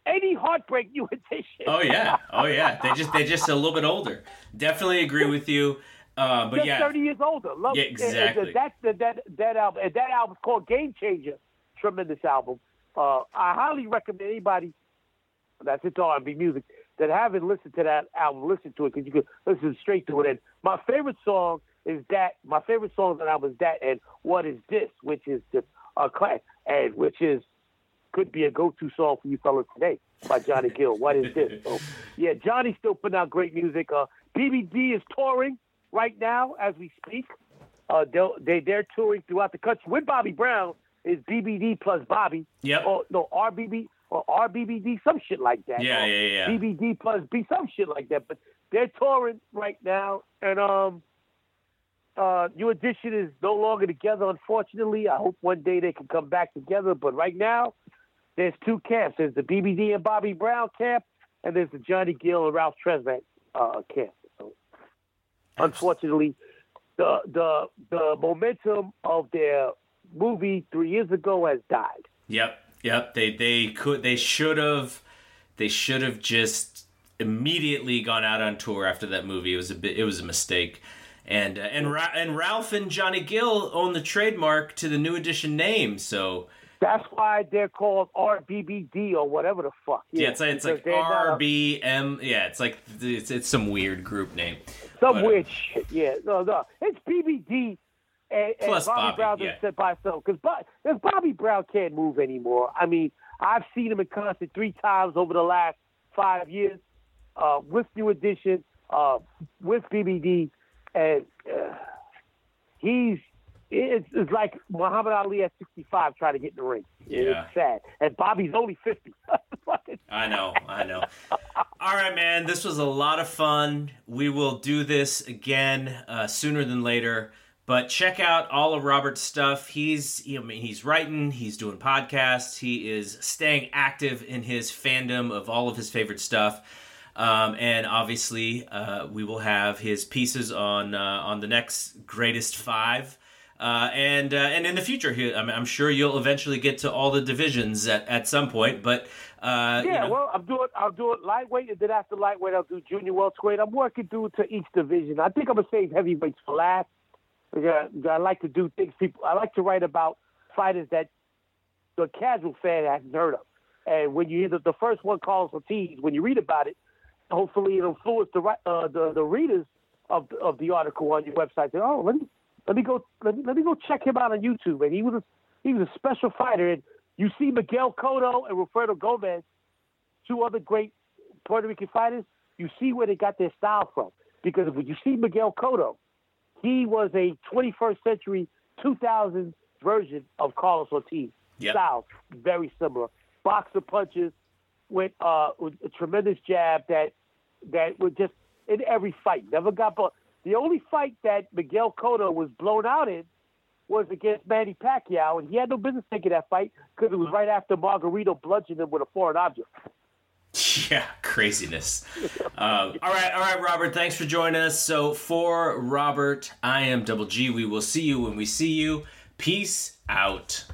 any heartbreak new edition. Oh yeah, oh yeah. They just they just a little bit older. Definitely agree with you. Uh, but yeah, 30 years older. Love Yeah, and- and exactly. That, that, that, that album, and that album's called Game Changer. Tremendous album. Uh, I highly recommend anybody that's into R&B music that haven't listened to that album, listen to it because you can listen straight to it. And my favorite song is that. My favorite song on that album is that, and What Is This, which is just a class, and which is could be a go-to song for you fellas today by Johnny Gill. What is this? So, yeah, Johnny's still putting out great music. Uh, BBD is touring right now as we speak. Uh, they they're touring throughout the country with Bobby Brown. Is BBD plus Bobby? Yeah. Or no RBB or RBBD, some shit like that. Yeah, Or yeah, yeah. BBD plus B, some shit like that. But they're touring right now, and um, uh, New Edition is no longer together, unfortunately. I hope one day they can come back together. But right now, there's two camps. There's the BBD and Bobby Brown camp, and there's the Johnny Gill and Ralph Tresvant uh, camp. So, unfortunately, the the the momentum of their movie three years ago has died. Yep, yep. They they could they should have they should have just immediately gone out on tour after that movie. It was a bit it was a mistake. And uh, and Ra- and Ralph and Johnny Gill own the trademark to the new edition name, so that's why they're called RBBD or whatever the fuck. Yeah, yeah it's like, it's like RBM. Yeah, it's like it's, it's some weird group name. Some but, uh, weird shit. Yeah, no, no, it's BBD. And, Plus and Bobby, Bobby Brown yeah. said by himself because Bobby Brown can't move anymore. I mean, I've seen him in concert three times over the last five years uh, with New Edition, uh, with BBD, and uh, he's it's, it's like Muhammad Ali at 65 trying to get in the ring. Yeah. It's sad. And Bobby's only 50. I know, I know. All right, man. This was a lot of fun. We will do this again uh, sooner than later. But check out all of Robert's stuff. He's you know, he's writing, he's doing podcasts, he is staying active in his fandom of all of his favorite stuff. Um, and obviously, uh, we will have his pieces on uh, on the next greatest five. Uh, and uh, and in the future, I'm, I'm, sure you'll eventually get to all the divisions at, at some point. But uh, yeah, you know. well, I'm doing I'll do it lightweight, and then after lightweight, I'll do junior welterweight. I'm working through to each division. I think I'm gonna save heavyweights for last. I like to do things. People, I like to write about fighters that the casual fan hasn't heard of. And when you hear the, the first one, Carlos Ortiz, when you read about it, hopefully it'll influence the uh, the, the readers of the, of the article on your website. Say, oh, let me let me go let me, let me go check him out on YouTube. And he was a, he was a special fighter. And you see Miguel Cotto and Roberto Gomez, two other great Puerto Rican fighters. You see where they got their style from. Because when you see Miguel Cotto, he was a 21st century 2000 version of Carlos Ortiz. Yep. Style very similar. Boxer punches with, uh, with a tremendous jab that that were just in every fight. Never got but the only fight that Miguel Cotto was blown out in was against Manny Pacquiao, and he had no business taking that fight because it was right after Margarito bludgeoned him with a foreign object. Yeah, craziness. um, all right, all right, Robert. Thanks for joining us. So for Robert, I am Double G. We will see you when we see you. Peace out.